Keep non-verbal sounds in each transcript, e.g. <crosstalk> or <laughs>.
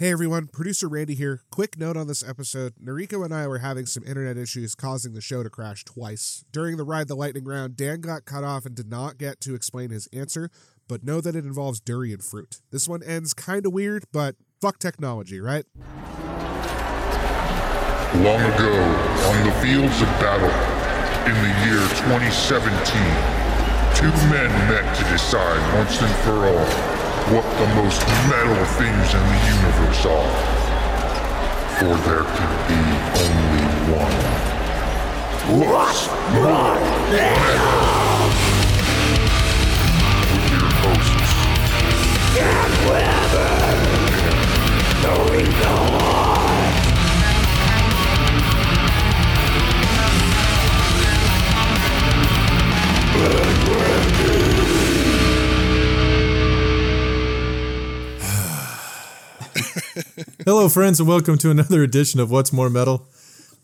Hey everyone, producer Randy here. Quick note on this episode Noriko and I were having some internet issues causing the show to crash twice. During the Ride the Lightning round, Dan got cut off and did not get to explain his answer, but know that it involves durian fruit. This one ends kinda weird, but fuck technology, right? Long ago, on the fields of battle, in the year 2017, two men met to decide once and for all what the most metal things in the universe are. For there can be only one. What's more metal? With your hosts, Dan Weber, Noriko <laughs> Hello, friends, and welcome to another edition of What's More Metal,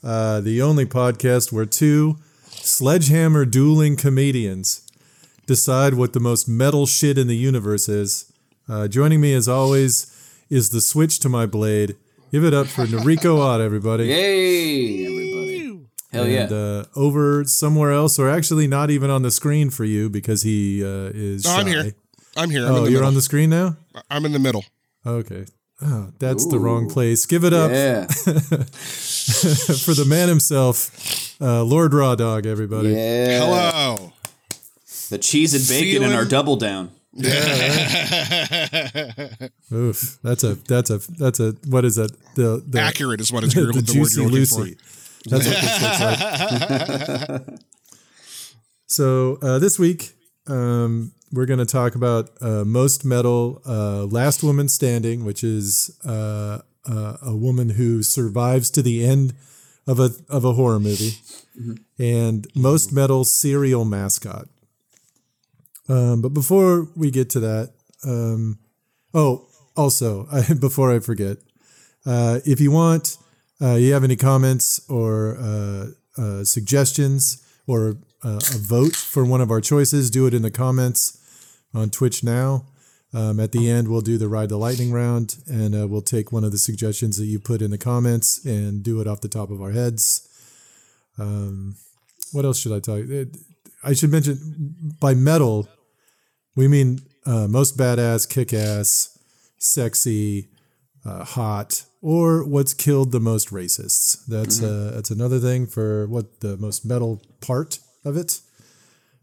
uh, the only podcast where two sledgehammer dueling comedians decide what the most metal shit in the universe is. Uh, joining me, as always, is the switch to my blade. Give it up for Noriko Odd, everybody. Yay, everybody. Hell yeah. Uh, over somewhere else, or actually not even on the screen for you because he uh, is. No, I'm here. I'm here. I'm Oh, you're middle. on the screen now? I'm in the middle. Okay. Oh, <clears throat> that's the wrong place. Give it up yeah. <laughs> for the man himself, uh, Lord Raw Dog, everybody. Yeah. Hello. The cheese and bacon in our double down. Yeah. <laughs> Oof, that's a that's a that's a what is that? The, the Accurate is what it's <laughs> the, the, word juicy you're looking Lucy. That's what this looks like. so uh, this week, um, we're going to talk about uh, most metal, uh, last woman standing, which is uh, uh, a woman who survives to the end of a of a horror movie, and most metal cereal mascot. Um, but before we get to that, um, oh, also <laughs> I, before I forget, uh, if you want, uh, you have any comments or uh, uh, suggestions or uh, a vote for one of our choices, do it in the comments on Twitch now. Um, at the end, we'll do the ride the lightning round, and uh, we'll take one of the suggestions that you put in the comments and do it off the top of our heads. Um, what else should I tell you? I should mention by metal, we mean uh, most badass, kick ass, sexy, uh, hot, or what's killed the most racists. That's uh, that's another thing for what the most metal part of it.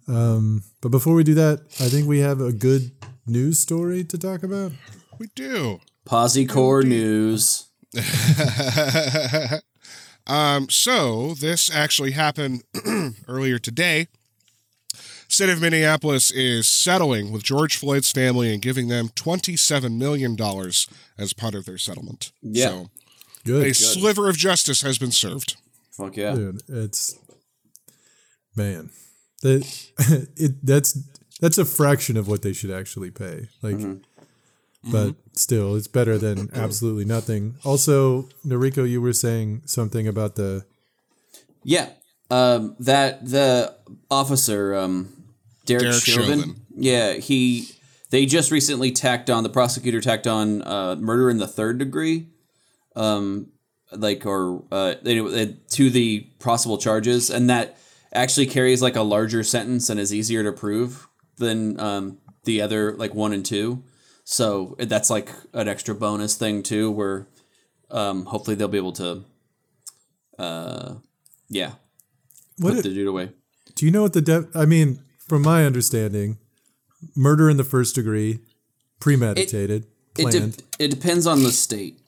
Um, but before we do that, I think we have a good news story to talk about. We do. Posy Core News. <laughs> um, so this actually happened <clears throat> earlier today. City of Minneapolis is settling with George Floyd's family and giving them $27 million as part of their settlement. Yeah. So Good, a sliver of justice has been served. Fuck yeah. dude. It's man, that <laughs> it that's that's a fraction of what they should actually pay. Like, but still, it's better than absolutely nothing. Also, Noriko, you were saying something about the Yeah. Um, that the officer, um, Derek, Derek Chauvin, Chauvin. Yeah, he. They just recently tacked on the prosecutor tacked on uh, murder in the third degree, um, like or uh, they, they- to the possible charges, and that actually carries like a larger sentence and is easier to prove than um, the other like one and two. So that's like an extra bonus thing too, where um, hopefully they'll be able to, uh, yeah, what put the dude away. Do you know what the de- I mean, from my understanding, murder in the first degree, premeditated, It, planned. de- it depends on the state,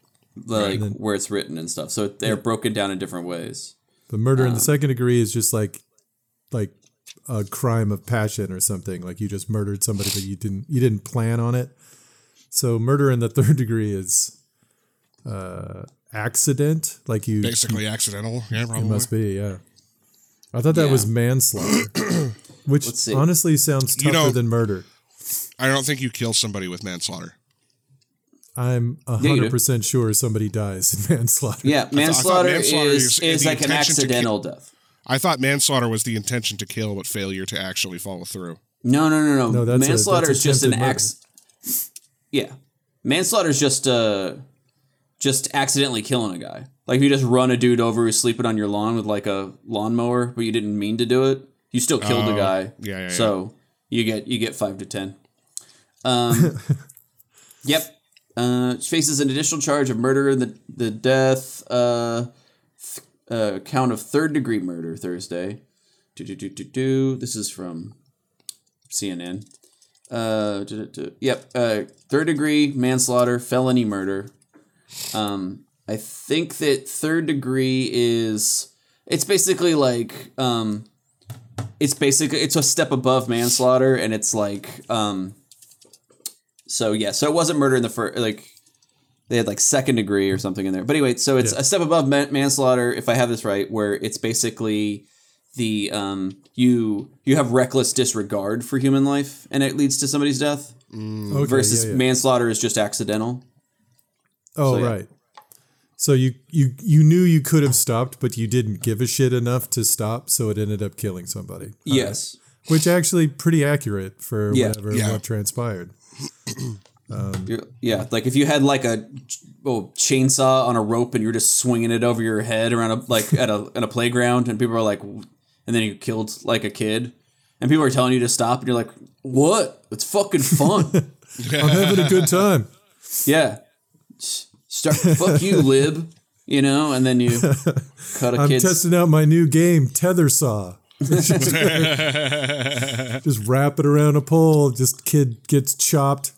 like then- where it's written and stuff. So they're broken down in different ways. The murder uh, in the second degree is just like like a crime of passion or something. Like you just murdered somebody but you didn't you didn't plan on it. So murder in the <laughs> third degree is uh accident. Like you Basically accidental. Yeah, probably. it must be, yeah. I thought that Yeah. was manslaughter. <clears throat> Which honestly sounds You tougher know- than murder. I don't think you kill somebody with manslaughter. I'm you do. hundred percent sure somebody dies in <laughs> manslaughter. Yeah, manslaughter, manslaughter is is is like an accidental death. I thought manslaughter was the intention to kill, but failure to actually follow through. No, no, no, no. No, that's a- manslaughter that's is just an attempted ax. Yeah, manslaughter is just uh, just accidentally killing a guy. Like if you just run a dude over who's sleeping on your lawn with like a lawnmower, but you didn't mean to do it, you still killed the Oh, guy. yeah, yeah, So you get you get five to ten. Um, <laughs> yep. Uh, faces an additional charge of murder and the the death. Uh, th- uh, count of third degree murder Thursday. Do, do, do, do, do. This is from CNN. Uh, do, do, do. Yep. Uh, third degree manslaughter, felony murder. Um, I think that third degree is it's basically like um, it's basically it's a step above manslaughter, and it's like um, so yeah. So it wasn't murder in the first like they had like second degree or something in there. But anyway, so it's Yeah. a step above man- manslaughter, if I have this right, where it's basically the um you you have reckless disregard for human life, and it leads to somebody's death. Okay, versus yeah, yeah. manslaughter is just accidental. Oh So, yeah. right. So you you you knew you could have stopped, but you didn't give a shit enough to stop, so it ended up killing somebody. Yes. Which actually pretty accurate for Yeah. whatever Yeah. what transpired. <clears throat> Um, you're- yeah, like if you had like a oh, chainsaw on a rope and you're just swinging it over your head around a like at a at a playground, and people are like, and then you killed like a kid, and people are telling you to stop, and you're like, what? It's fucking fun. <laughs> I'm having a good time. yeah, start fuck you, lib. You know, and then you <laughs> cut a I'm kid's. testing out my new game, Tether Saw. <laughs> just wrap it around a pole. Just kid gets chopped,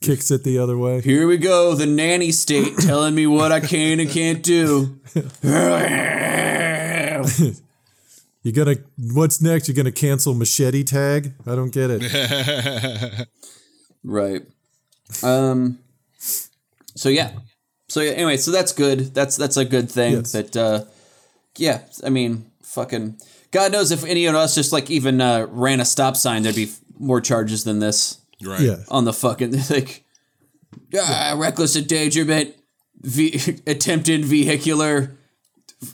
kicks it the other way. Here we go, the nanny state <coughs> telling me what I can and can't do. <laughs> You gonna what's next? You're gonna cancel machete tag? I don't get it. <laughs> Right. Um. So yeah. So yeah. Anyway, so that's good. That's that's a good thing. Yes. That. uh Yeah. I mean, fucking. God knows if any of us just like even uh, ran a stop sign, there'd be more charges than this Right. Yeah. on the fucking <laughs> like. Ah, reckless endangerment, ve- <laughs> attempted vehicular,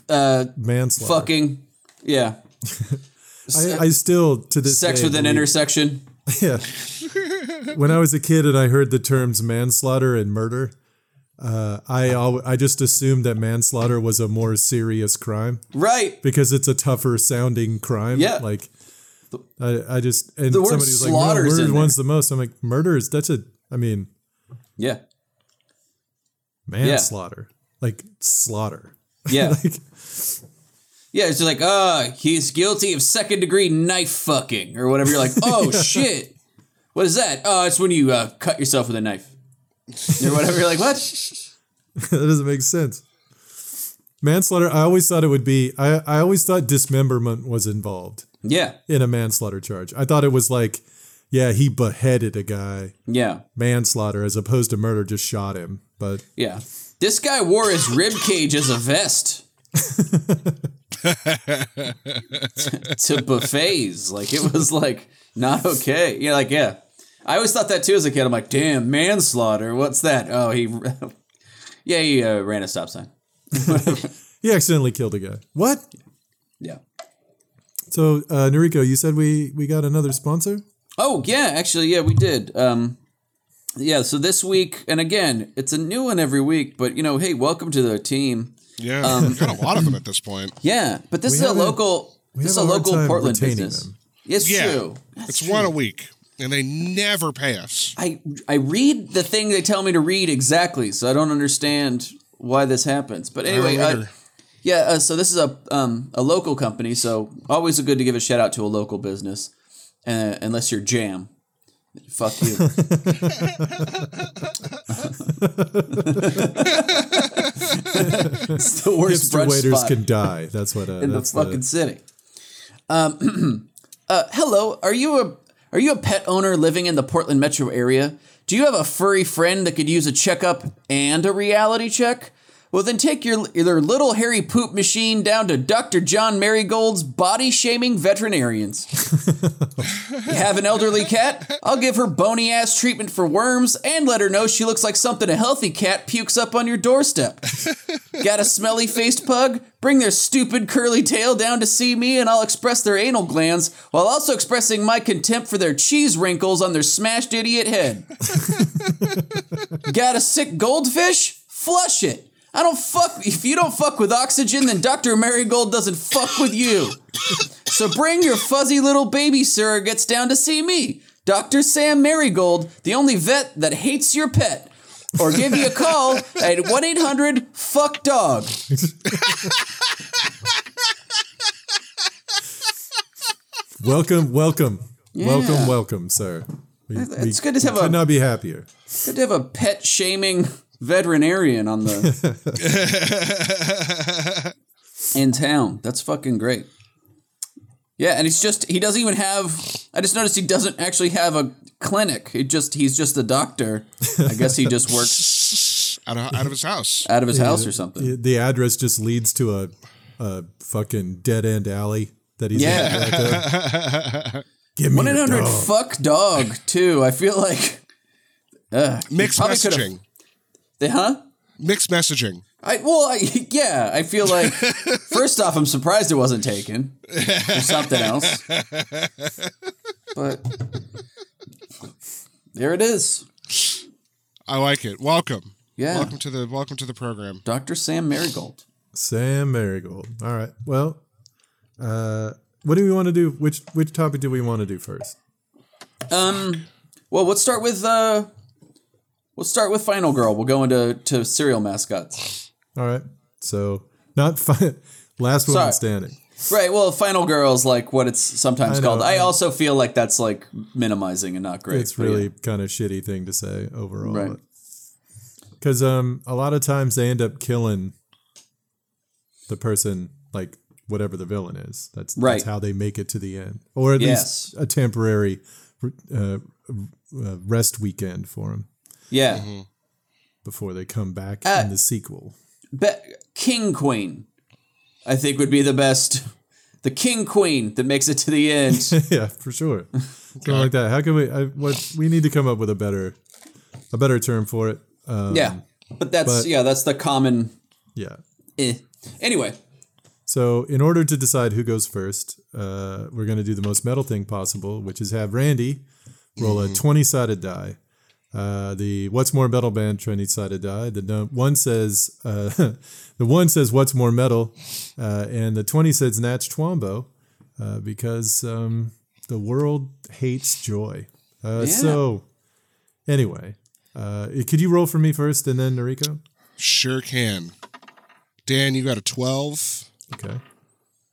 uh, Manslaughter. fucking, yeah, <laughs> I, I still to this sex day with an believe- intersection. Yeah. when I was a kid and I heard the terms manslaughter and murder, uh, I al- I just assumed that manslaughter was a more serious crime Right. because it's a tougher sounding crime. Yeah. Like I, I just and The word somebody was like, no, slaughter's murder in one's the most. I'm like, murder is that's a I mean Yeah. manslaughter. Like slaughter. <laughs> Yeah. like Yeah, it's just like, ah, he's guilty of second degree knife fucking or whatever. You're like, oh <laughs> shit, what is that? Oh, it's when you uh, cut yourself with a knife or whatever. You're like, what? <laughs> that doesn't make sense. Manslaughter, I always thought it would be I, I always thought dismemberment was involved. Yeah, in a manslaughter charge. I thought it was like, yeah, he beheaded a guy, yeah, manslaughter, as opposed to murder, just shot him. But yeah. This guy wore his rib cage as a vest. <laughs> <laughs> to buffets, like it was like not okay. Yeah, like yeah. I always thought that too as a kid. I'm like, damn, manslaughter. What's that? Oh, he, <laughs> yeah, he uh, ran a stop sign. he accidentally killed a guy. What? Yeah. So, uh, Noriko, you said we we got another sponsor. Oh yeah, actually yeah, we did. Um yeah, so this week and again, it's a new one every week, but you know, hey, welcome to the team. Yeah. We've got a lot of them at this point. <laughs> Yeah, but this We is a local we this is a a local Portland business. them. It's Yeah. true. That's It's true. one a week, and they never pay us. I I read the thing they tell me to read exactly, so I don't understand why this happens. But anyway, don't uh, either. Yeah. Uh, so this is a um, a local company, so always good to give a shout out to a local business, uh, unless you're Jam. Fuck you. <laughs> it's the worst Hipster brunch waiters spot can die. That's what. Uh, in the that's fucking city. Um, <clears throat> uh, hello, are you a are you a pet owner living in the Portland metro area? Do you have a furry friend that could use a checkup and a reality check? Well, then take your your little hairy poop machine down to Dr. John Marigold's body shaming veterinarians. <laughs> you have an elderly cat? I'll give her bony ass treatment for worms and let her know she looks like something a healthy cat pukes up on your doorstep. Got a smelly faced pug? Bring their stupid curly tail down to see me and I'll express their anal glands while also expressing my contempt for their cheese wrinkles on their smashed idiot head. <laughs> Got a sick goldfish? Flush it. I don't fuck. If you don't fuck with oxygen, then Dr. Marigold doesn't fuck with you. So bring your fuzzy little baby surrogates down to see me, Dr. Sam Marigold, the only vet that hates your pet. Or give you a call at 1 800 fuck dog. Welcome, welcome, Yeah. welcome, welcome, sir. We, It's we good to have a- could not be happier. Good to have a pet shaming veterinarian on the <laughs> in town. That's fucking great. Yeah, and he's just he doesn't even have I just noticed he doesn't actually have a clinic. He just he's just a doctor. I guess he just works <laughs> out of, out of his house. out of his house or something. The- The address just leads to a, a fucking dead end alley that he's Yeah. in. <laughs> Give me One your eight hundred dog. fuck dog too. I feel like uh, Mixed messaging. They huh? Mixed messaging. I well, I, <laughs> yeah, I feel like <laughs> first off, I'm surprised it wasn't taken for something else, but there it is. I like it. Welcome. Yeah, Welcome to the welcome to the program. Dr. Sam Marigold. Sam Marigold. All right. Well, uh, what do we want to do? Which which topic do we want to do first? Um, well, let's start with uh, let's start with Final Girl. We'll go into to cereal mascots. All right. So not <laughs> fi- last woman Sorry. standing. Right. Well, Final Girl's like what it's sometimes I know, called. I I- also feel like that's like minimizing and not great. it's really yeah. kind of shitty thing to say overall. Right. Because um, a lot of times they end up killing the person, like whatever the villain is. That's Right. that's how they make it to the end, or at Yes. least a temporary uh, uh, rest weekend for them yeah. before they come back Uh, in the sequel. Be- King Queen, I think would be the best. The King Queen that makes it to the end. <laughs> yeah, for sure. Something like that. How can we? I, what we need to come up with a better, a better term for it. Um, yeah, but that's but- yeah, that's the common. yeah. Eh. Anyway, So, in order to decide who goes first, uh, we're going to do the most metal thing possible, which is have Randy roll a 20 sided die. Uh, the What's More Metal band 20 sided die. The one says, uh, <laughs> the one says What's More Metal, uh, and the 20 says Natch Twombo, uh, because um, the world hates joy. Uh, Yeah. So, anyway, uh, could you roll for me first and then Noriko? Sure can. Dan, you got a twelve, Okay.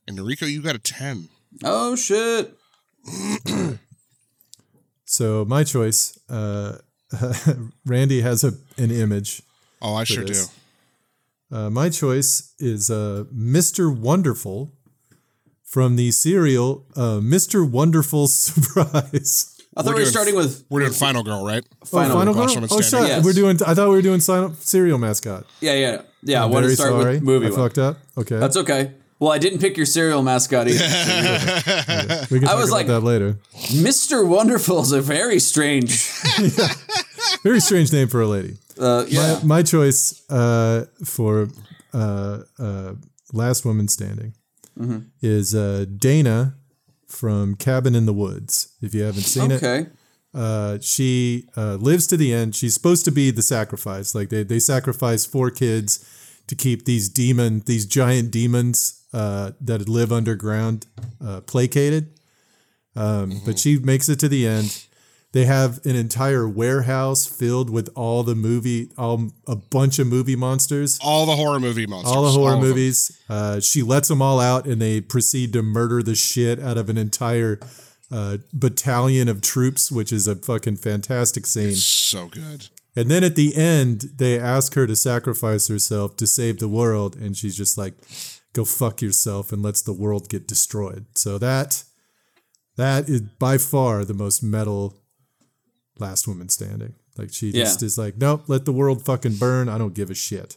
and Noriko, you got a ten. oh shit, <clears throat> So my choice, uh, <laughs> Randy has a an image. Oh, I sure do. Uh, my choice is uh, Mr. Wonderful from the cereal uh, Mr. Wonderful <laughs> Surprise. I thought we were doing- starting with We're doing Final Girl, right? Final. oh, Final Girl. Girl? Last Oh, Woman shit. Yes. We're doing. I thought we were doing sign cereal mascot. yeah, yeah, yeah. I I'm want to start sorry. with movie I one. fucked up. Okay, That's okay. Well, I didn't pick your cereal mascot either. <laughs> we can I was about like- that later. Mr. Wonderful is a very strange. <laughs> Very strange name for a lady. Uh, yeah. My, my choice uh, for uh, uh, Last Woman Standing Mm-hmm. is uh, Dana from Cabin in the Woods. If you haven't seen it, okay. uh, she uh, lives to the end. She's supposed to be the sacrifice. Like they, they sacrifice four kids to keep these demon, these giant demons uh, that live underground uh, placated. Um, But she makes it to the end. They have an entire warehouse filled with all the movie, all a bunch of movie monsters All the horror movie monsters. all the horror them. movies. Uh, she lets them all out, and they proceed to murder the shit out of an entire uh, battalion of troops, which is a fucking fantastic scene. So good. And then at the end, they ask her to sacrifice herself to save the world, and she's just like, "Go fuck yourself," and lets the world get destroyed. So that that is by far the most metal last woman standing. Like she just Yeah. is like, "Nope, let the world fucking burn. I don't give a shit."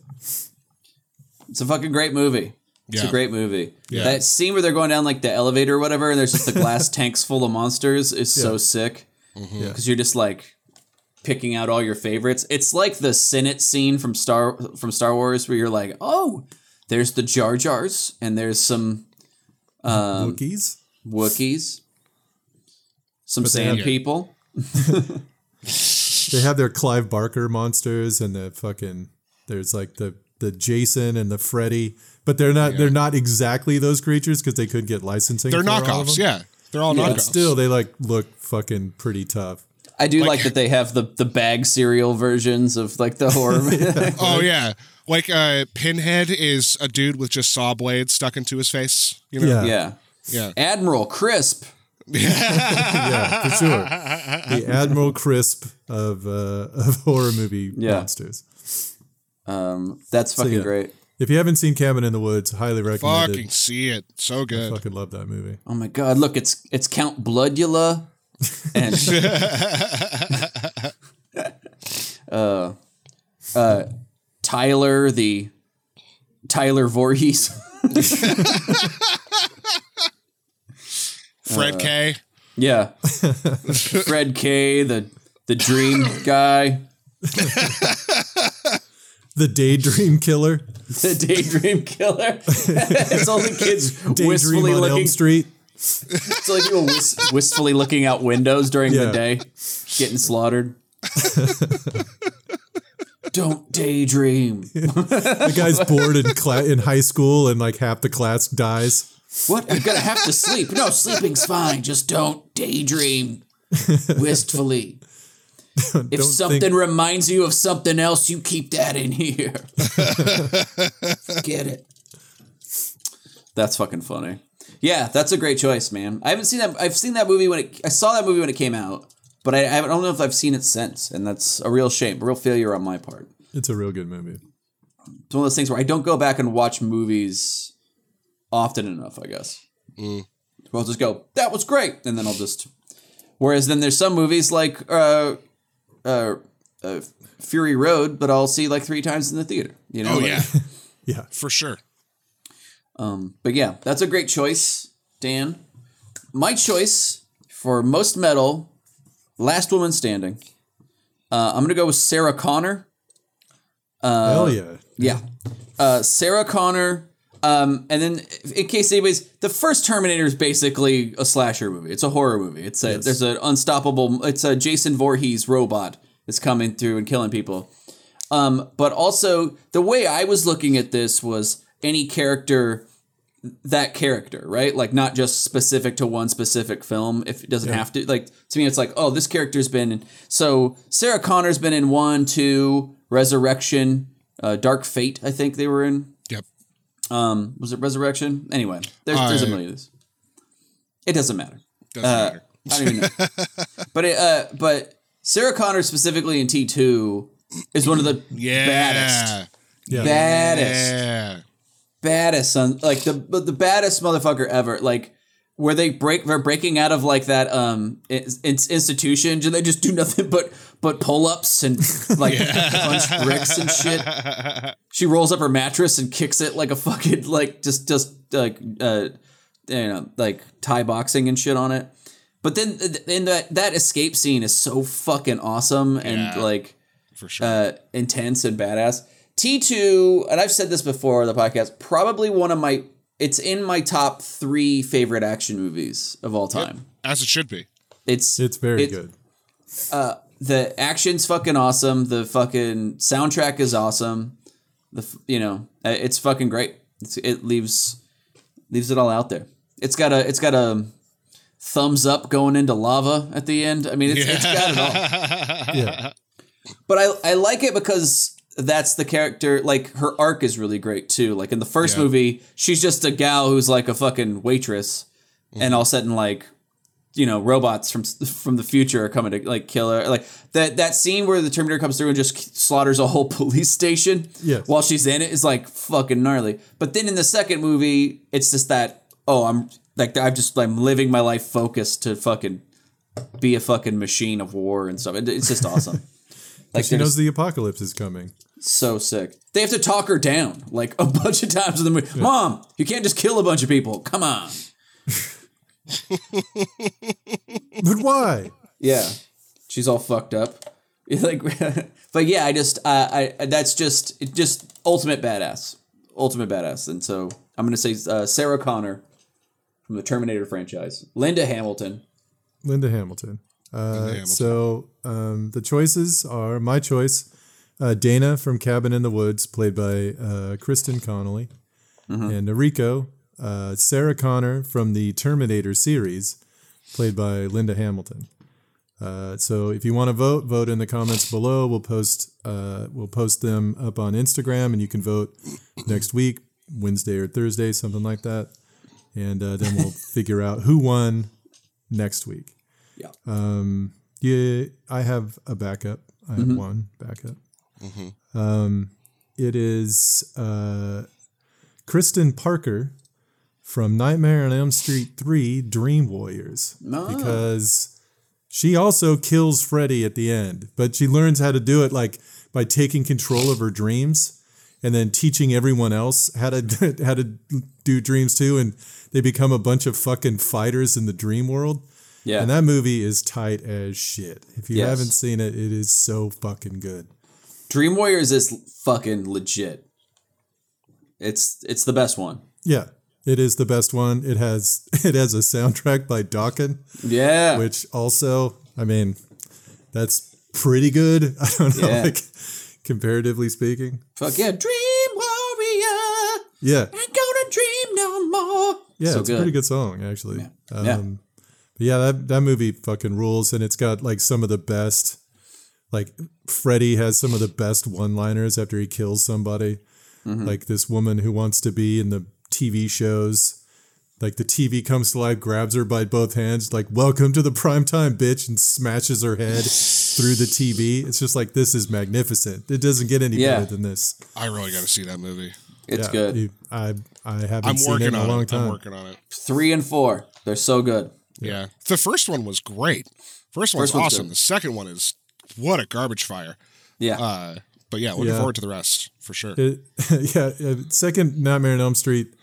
It's a fucking great movie. It's a great movie. Yeah. That scene where they're going down like the elevator or whatever, and there's just the glass <laughs> tanks full of monsters is so Yeah. sick. Mm-hmm. Yeah. Because you're just like picking out all your favorites. It's like the Senate scene from Star from Star Wars where you're like, oh, there's the Jar Jars and there's some um, Wookiees. Wookiees, some they sand have- people. <laughs> They have their Clive Barker monsters and the fucking there's like the the Jason and the Freddy, but they're not they're not exactly those creatures because they could get licensing. They're for all of knockoffs. them. Yeah, they're all But knockoffs. still, they like look fucking pretty tough. I do like, Like- that they have the the bag cereal versions of like the horror. <laughs> <laughs> oh yeah, like uh, Pinhead is a dude with just saw blades stuck into his face. You know? Yeah, yeah. yeah. Admiral Crisp. <laughs> yeah, for sure. The Admiral Crisp of uh, of <laughs> horror movie Yeah. monsters. Um, that's fucking yeah. great. If you haven't seen Cabin in the Woods, highly recommend Fucking it. see it, so I good. fucking love that movie. Oh my god! Look, it's it's Count Bloodula, and <laughs> uh, uh, Tyler the Tyler Voorhees. <laughs> Fred uh, K. yeah, <laughs> Fred K. the the Dream guy, <laughs> The Daydream Killer, the Daydream Killer. it's all the kids Daydream wistfully on looking. Elm Street. It's like people wis- wistfully looking out windows during Yeah. the day, getting slaughtered. Don't daydream. <laughs> The guy's bored in cla- in high school and like half the class dies. What? I'm gonna have to sleep. No, sleeping's fine. Just don't daydream wistfully. <laughs> If Don't something think- reminds you of something else, you keep that in here. <laughs> Get it? That's fucking funny. Yeah, that's a great choice, man. I haven't seen that. I've seen that movie when it. I saw that movie when it came out, but I, I don't know if I've seen it since, and that's a real shame, a real failure on my part. It's a real good movie. It's one of those things where I don't go back and watch movies often enough, I guess. I'll just go, that was great, and then I'll just. Whereas then there's some movies like uh, uh, uh, Fury Road, but I'll see like three times in the theater. You know? Oh like- yeah, <laughs> Yeah, for sure. Um, but yeah, that's a great choice, Dan. My choice for most metal, Last Woman Standing. Uh, I'm gonna go with Sarah Connor. hell yeah. Yeah. Uh, Sarah Connor. Um, and then, in case anybody's, the first Terminator is basically a slasher movie. It's a horror movie. It's a there's an unstoppable. It's a Jason Voorhees robot that's coming through and killing people. Um, but also the way I was looking at this was any character, that character, right? Like not just specific to one specific film. If it doesn't have to, like to me, it's like, oh, this character's been. In, so Sarah Connor's been in one, two, Resurrection, uh, Dark Fate. I think they were in. Yep. Um, was it Resurrection? Anyway, there's, there's a I- million of these. It doesn't matter. Doesn't Uh, matter. I don't even know. <laughs> but it, uh, but Sarah Connor specifically in T two is one of the Yeah. baddest, Yeah. baddest, Yeah. Baddest son, like the the baddest motherfucker ever. Like where they break, they're breaking out of like that um in, institution, and they just do nothing <laughs> but but pull ups and like punch bricks and shit. <laughs> She rolls up her mattress and kicks it like a fucking like just just like uh you know like Thai boxing and shit on it. But then in that that escape scene is so fucking awesome and Yeah. like For sure. uh, intense and badass. T2, and I've said this before on the podcast, probably one of my it's in my top 3 favorite action movies of all time. As it should be. It's It's very it- good. The action's fucking awesome, the fucking soundtrack is awesome. The you know, uh, it's fucking great. It's, it leaves leaves it all out there. It's got a it's got a thumbs up going into lava at the end. I mean, it's, it's got it all. <laughs> Yeah. But I I like it because that's the character. Like her arc is really great too. Like in the first Yeah. movie, she's just a gal who's like a fucking waitress, and mm-hmm. all of a sudden like. You know, robots from from the future are coming to like kill her. Like that that scene where the Terminator comes through and just slaughters a whole <laughs> police station Yes. while she's in it is like fucking gnarly. But then in the second movie, it's just that oh, I'm like I'm just I'm living my life focused to fucking be a fucking machine of war and stuff. It- it's just awesome. <laughs> Like She knows the apocalypse is coming. so sick. They have to talk her down like a <laughs> bunch of times in the movie. Mom, you can't just kill a bunch of people. Come on. <laughs> But why? Yeah, she's all fucked up. <laughs> Like, but yeah, I just uh, I that's just it just ultimate badass, ultimate badass. And so I'm gonna say uh, Sarah Connor from the Terminator franchise, Linda Hamilton. Linda Hamilton. Uh, So um, the choices are my choice. uh, Dana from Cabin in the Woods, played by uh, Kristen Connolly, and Noriko, uh, Sarah Connor from the Terminator series, played by Linda Hamilton. Uh, so if you want to vote, vote in the comments below. We'll post uh, we'll post them up on Instagram, and you can vote next week, Wednesday or Thursday, something like that, and uh, then we'll <laughs> figure out who won next week. Yeah. Um, yeah, I have a backup. I have one backup. Um, it is uh, Kristen Parker from Nightmare on Elm Street 3 Dream Warriors. No. Because she also kills Freddy at the end, but she learns how to do it like by taking control of her dreams and then teaching everyone else how to <laughs> how to do dreams too and they become a bunch of fucking fighters in the dream world. Yeah. And that movie is tight as shit. If you Yes. haven't seen it, it is so fucking good. Dream Warriors is fucking legit. It's it's the best one. Yeah. It is the best one. It has <laughs> it has a soundtrack by Dokken. Yeah. which also, I mean, that's pretty good. <laughs> I don't know, Yeah. like comparatively speaking. Fuck yeah, Dream Warrior. Yeah, Ain't gonna dream no more. yeah, So it's a pretty good song actually. Yeah. Um, Yeah. But yeah, that that movie fucking rules, and it's got like some of the best. Like Freddy has some of the best one-liners after he kills somebody. Mm-hmm. Like this woman who wants to be in the TV shows. Like the TV comes to life, grabs her by both hands, like "Welcome to the prime time, bitch," and smashes her head through the TV. It's just like this is magnificent. It doesn't get any Yeah. better than this. I really got to see that movie. It's Yeah, good. you- I I haven't I'm seen it in a long it. I'm time. working on it. Three and four. They're so good. Yeah. The first one was great. First one's First one's awesome. good. The second one is what a garbage fire. Yeah. Uh, but yeah, looking Yeah. forward to the rest for sure. It, <laughs> yeah, uh, second Nightmare on Elm Street,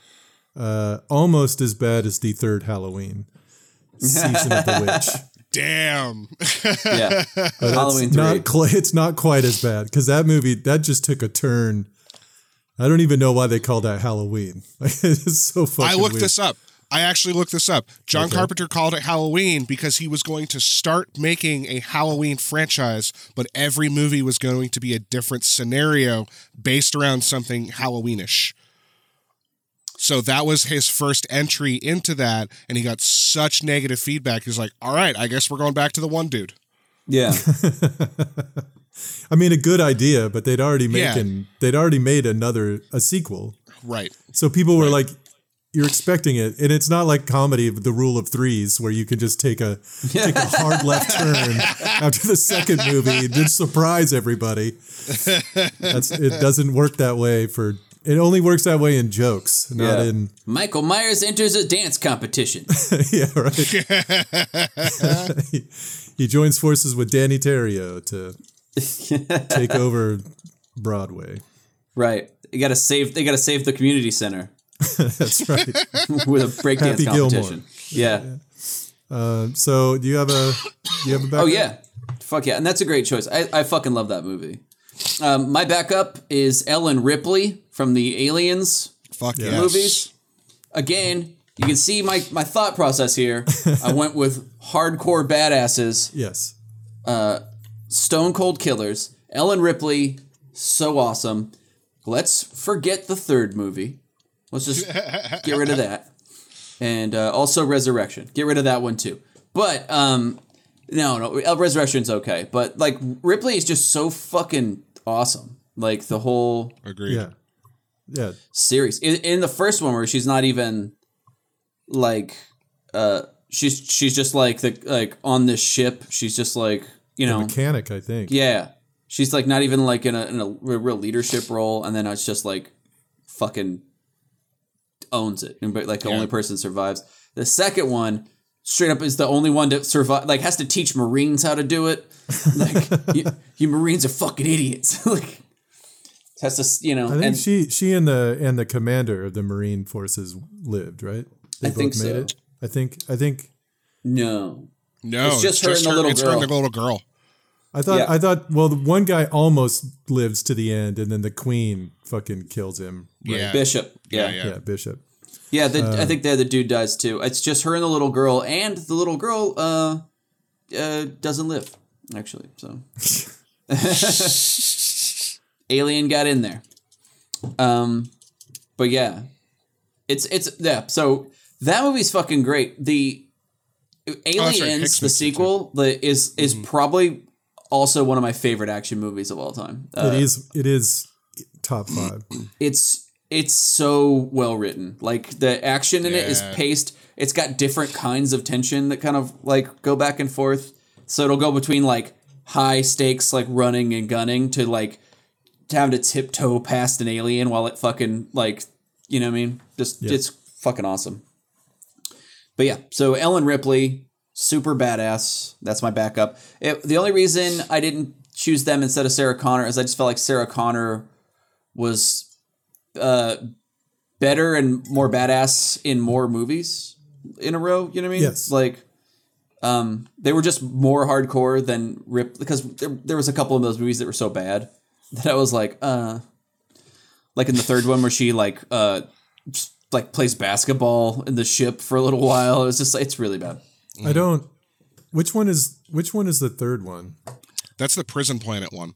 uh, almost as bad as the third Halloween <laughs> season of the witch. Damn. yeah. <laughs> But Halloween it's three. not cl- it's not quite as bad because that movie that just took a turn. I don't even know why they call that Halloween. Like, it's so fucking. I looked weird. this up. I actually looked this up. John Okay. Carpenter called it Halloween because he was going to start making a Halloween franchise, but every movie was going to be a different scenario based around something Halloweenish. So that was his first entry into that, and he got such negative feedback. He's like, "All right, I guess we're going back to the one dude." Yeah. <laughs> I mean, a good idea, but they'd already Yeah. making they'd already made another a sequel, Right. so people were like. You're expecting it, and it's not like comedy, of the rule of threes, where you can just take a take a hard left turn <laughs> after the second movie and just surprise everybody. That's it doesn't work that way for it only works that way in jokes, not Yeah. in Michael Myers enters a dance competition. <laughs> yeah, right. he, <laughs> he joins forces with Denny Terio to take over Broadway. right. You gotta save they gotta save the community center <laughs> That's right. <laughs> with a breakdance Happy Gilmore. competition. Yeah. Uh, so do you have a do you have a backup? Oh yeah. Fuck yeah. And that's a great choice. I, I fucking love that movie. Um, my backup is Ellen Ripley from the Aliens Fuck Yeah. yes. movies. Again, you can see my, my thought process here. I <laughs> went with hardcore badasses, Yes. stone cold killers. Ellen Ripley, so awesome. Let's forget the third movie. Let's just <laughs> get rid of that. And uh, also Resurrection. Get rid of that one too. But um, no, no, uh, Resurrection's okay. But like Ripley is just so fucking awesome. Like the whole Agreed. Yeah. Yeah. series in, in the first one where she's not even like uh she's she's just like the like on this ship she's just like you know Mechanic, I think. yeah she's like not even like in a, in a real leadership role and then it's just like fucking owns it and but like the Yeah. only person survives the second one straight up is the only one to survive like has to teach marines how to do it <laughs> like you, you marines are fucking idiots <laughs> like has to you know I think and she she and the and the commander of the Marine forces lived, right? They I think so. I think I think no No, It's just her and the little it's her and the little girl. I thought Yeah. I thought well the one guy almost lives to the end and then the queen fucking kills him. Right? Yeah. Bishop. Yeah. Yeah, Yeah. yeah. Yeah, Bishop. the, I think the other dude dies too. It's just her and the little girl, and the little girl uh, uh, doesn't live, actually. So. <laughs> Alien got in there. Um, but yeah, it's it's yeah. So that movie's fucking great. The Oh, right, Aliens, the sequel, the is is probably also one of my favorite action movies of all time. Uh, it is it is top five. it's it's so well written. Like the action in it is paced. It's got different kinds of tension that kind of like go back and forth. So it'll go between like high stakes like running and gunning to like to having to tiptoe past an alien while it fucking like you know what I mean? Just it's fucking awesome. But yeah, so Ellen Ripley, super badass. That's my backup. It, the only reason I didn't choose them instead of Sarah Connor is I just felt like Sarah Connor was uh, better and more badass in more movies in a row. You know what I mean? Yes. Like, um, they were just more hardcore than Rip because there, there was a couple of those movies that were so bad <laughs> that I was like, uh, like in the third one where she like uh, just, like plays basketball in the ship for a little while. It was just it's really bad. I don't. Which one is which one is the third one? That's the Prison Planet one.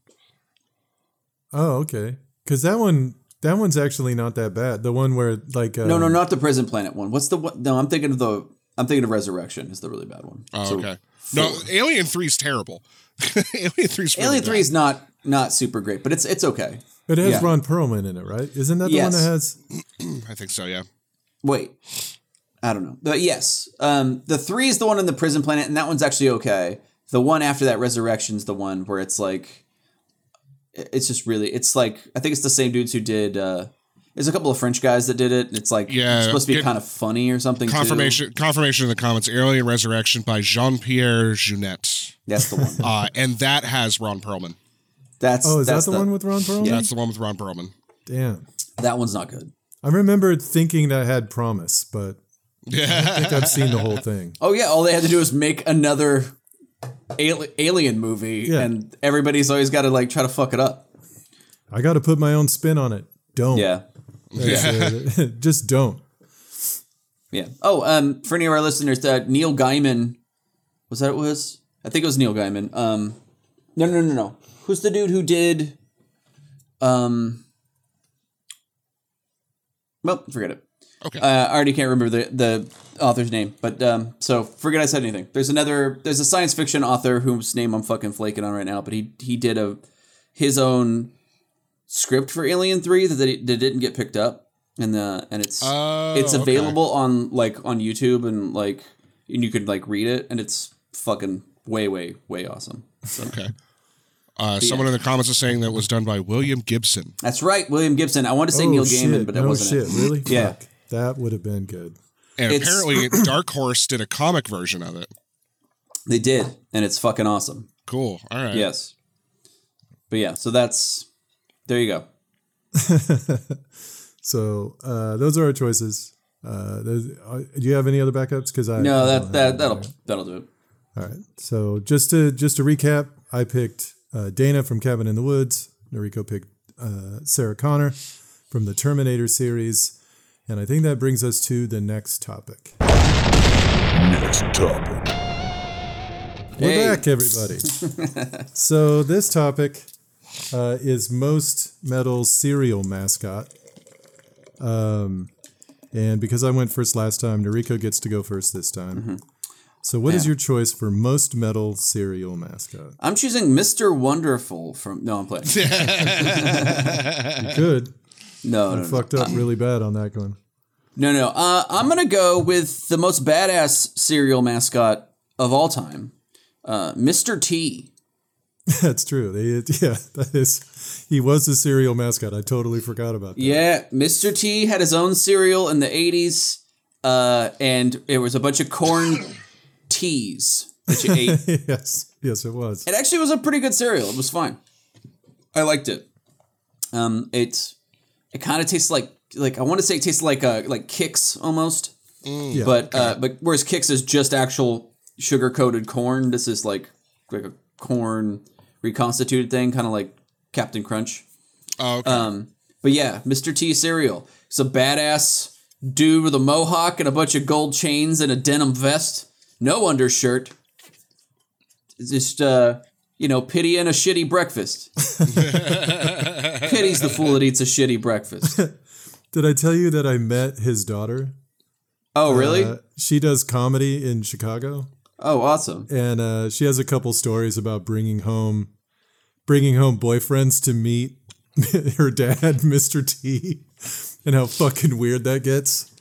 Oh, okay. Because that one that one's actually not that bad. The one where like uh, No, no, not the Prison Planet one. What's the one? No, I'm thinking of the. I'm thinking of Resurrection is the really bad one. Oh, So, okay. No, Alien Three is terrible. <laughs> Alien Three is really Alien. Three is not not super great, but it's it's okay. It has yeah. Ron Perlman in it, right? Isn't that the Yes. one that has? <clears throat> I think so. Yeah. Wait, I don't know, but yes, um, the three is the one in the Prison Planet, and that one's actually okay. The one after that, Resurrection's the one where it's like, it's just really, it's like I think it's the same dudes who did. Uh, there's a couple of French guys that did it. And it's like Yeah, it's supposed to be get- kind of funny or something. too. Confirmation. Confirmation in the comments. Alien Resurrection by Jean Pierre Jeunet. That's the one. <laughs> Uh, and that has Ron Perlman. That's Oh, is that that's the, one with Ron Perlman? That's the one with Ron Perlman. Damn. that one's not good. I remember thinking that had promise, but I think I've seen the whole thing. Oh yeah, all they had to do was make another ali- alien movie, Yeah. and everybody's always got to like try to fuck it up. I got to put my own spin on it. Don't. Yeah, That's, uh, <laughs> just don't. yeah. Oh, um, for any of our listeners, uh, Neil Gaiman was that it was? I think it was Neil Gaiman. Um, no, no, no, no. Who's the dude who did? Um, well, forget it. Okay. Uh, I already can't remember the the author's name, but um, so forget I said anything. There's another. There's a science fiction author whose name I'm fucking flaking on right now, but he he did a his own script for Alien Three that, that didn't get picked up, and the and it's Oh, it's okay. available on like on YouTube and like and you could like read it, and it's fucking way way way awesome. So okay. Uh, someone in the comments is saying that it was done by William Gibson. that's right, William Gibson. I wanted to say oh, Neil shit. Gaiman, but that no wasn't shit. it. Really? Yeah. Fuck. That would have been good. And It's- apparently <clears throat> Dark Horse did a comic version of it. They did, and it's fucking awesome. Cool. All right. Yes. But yeah, so that's there you go. <laughs> So uh, those are our choices. Uh, uh, do you have any other backups? Because I No, that don't that have that'll any. that'll do it. All right. So just to just to recap, I picked uh, Dana from Cabin in the Woods. Noriko picked uh, Sarah Connor from the Terminator series, and I think that brings us to the next topic. Next topic. We're Hey. back, everybody. <laughs> so this topic uh, is most metal cereal mascot. Um, and because I went first last time, Noriko gets to go first this time. So, what is Yeah. your choice for most metal cereal mascot? I'm choosing Mr. Wonderful from No, I'm playing. <laughs> <laughs> You could No, no, no. fucked up really bad on that one. No, no. Uh, I'm gonna go with the most badass cereal mascot of all time, uh, Mr. T. <laughs> That's true. They, yeah, <laughs> that is. He was a cereal mascot. I totally forgot about that. Yeah, Mr. T had his own cereal in the '80s, uh, and it was a bunch of corn <laughs> teas that you ate. yes, yes, it was. It actually was a pretty good cereal. It was fine. I liked it. Um, it it kind of tastes like like I want to say it tastes like uh like Kix almost, Yeah. but uh, but whereas Kix is just actual sugar coated corn, this is like like a corn reconstituted thing, kind of like Captain Crunch. Oh, okay. Um, but yeah, Mr. T cereal. He's a badass dude with a mohawk and a bunch of gold chains and a denim vest, no undershirt. It's Just uh, you know, pity and a shitty breakfast. <laughs> Pity's the fool that eats a shitty breakfast. <laughs> Did I tell you that I met his daughter? Oh, really? Uh, she does comedy in Chicago, oh, awesome. and uh, she has a couple stories about bringing home, bringing home boyfriends to meet <laughs> her dad, Mr. T, and how fucking weird that gets.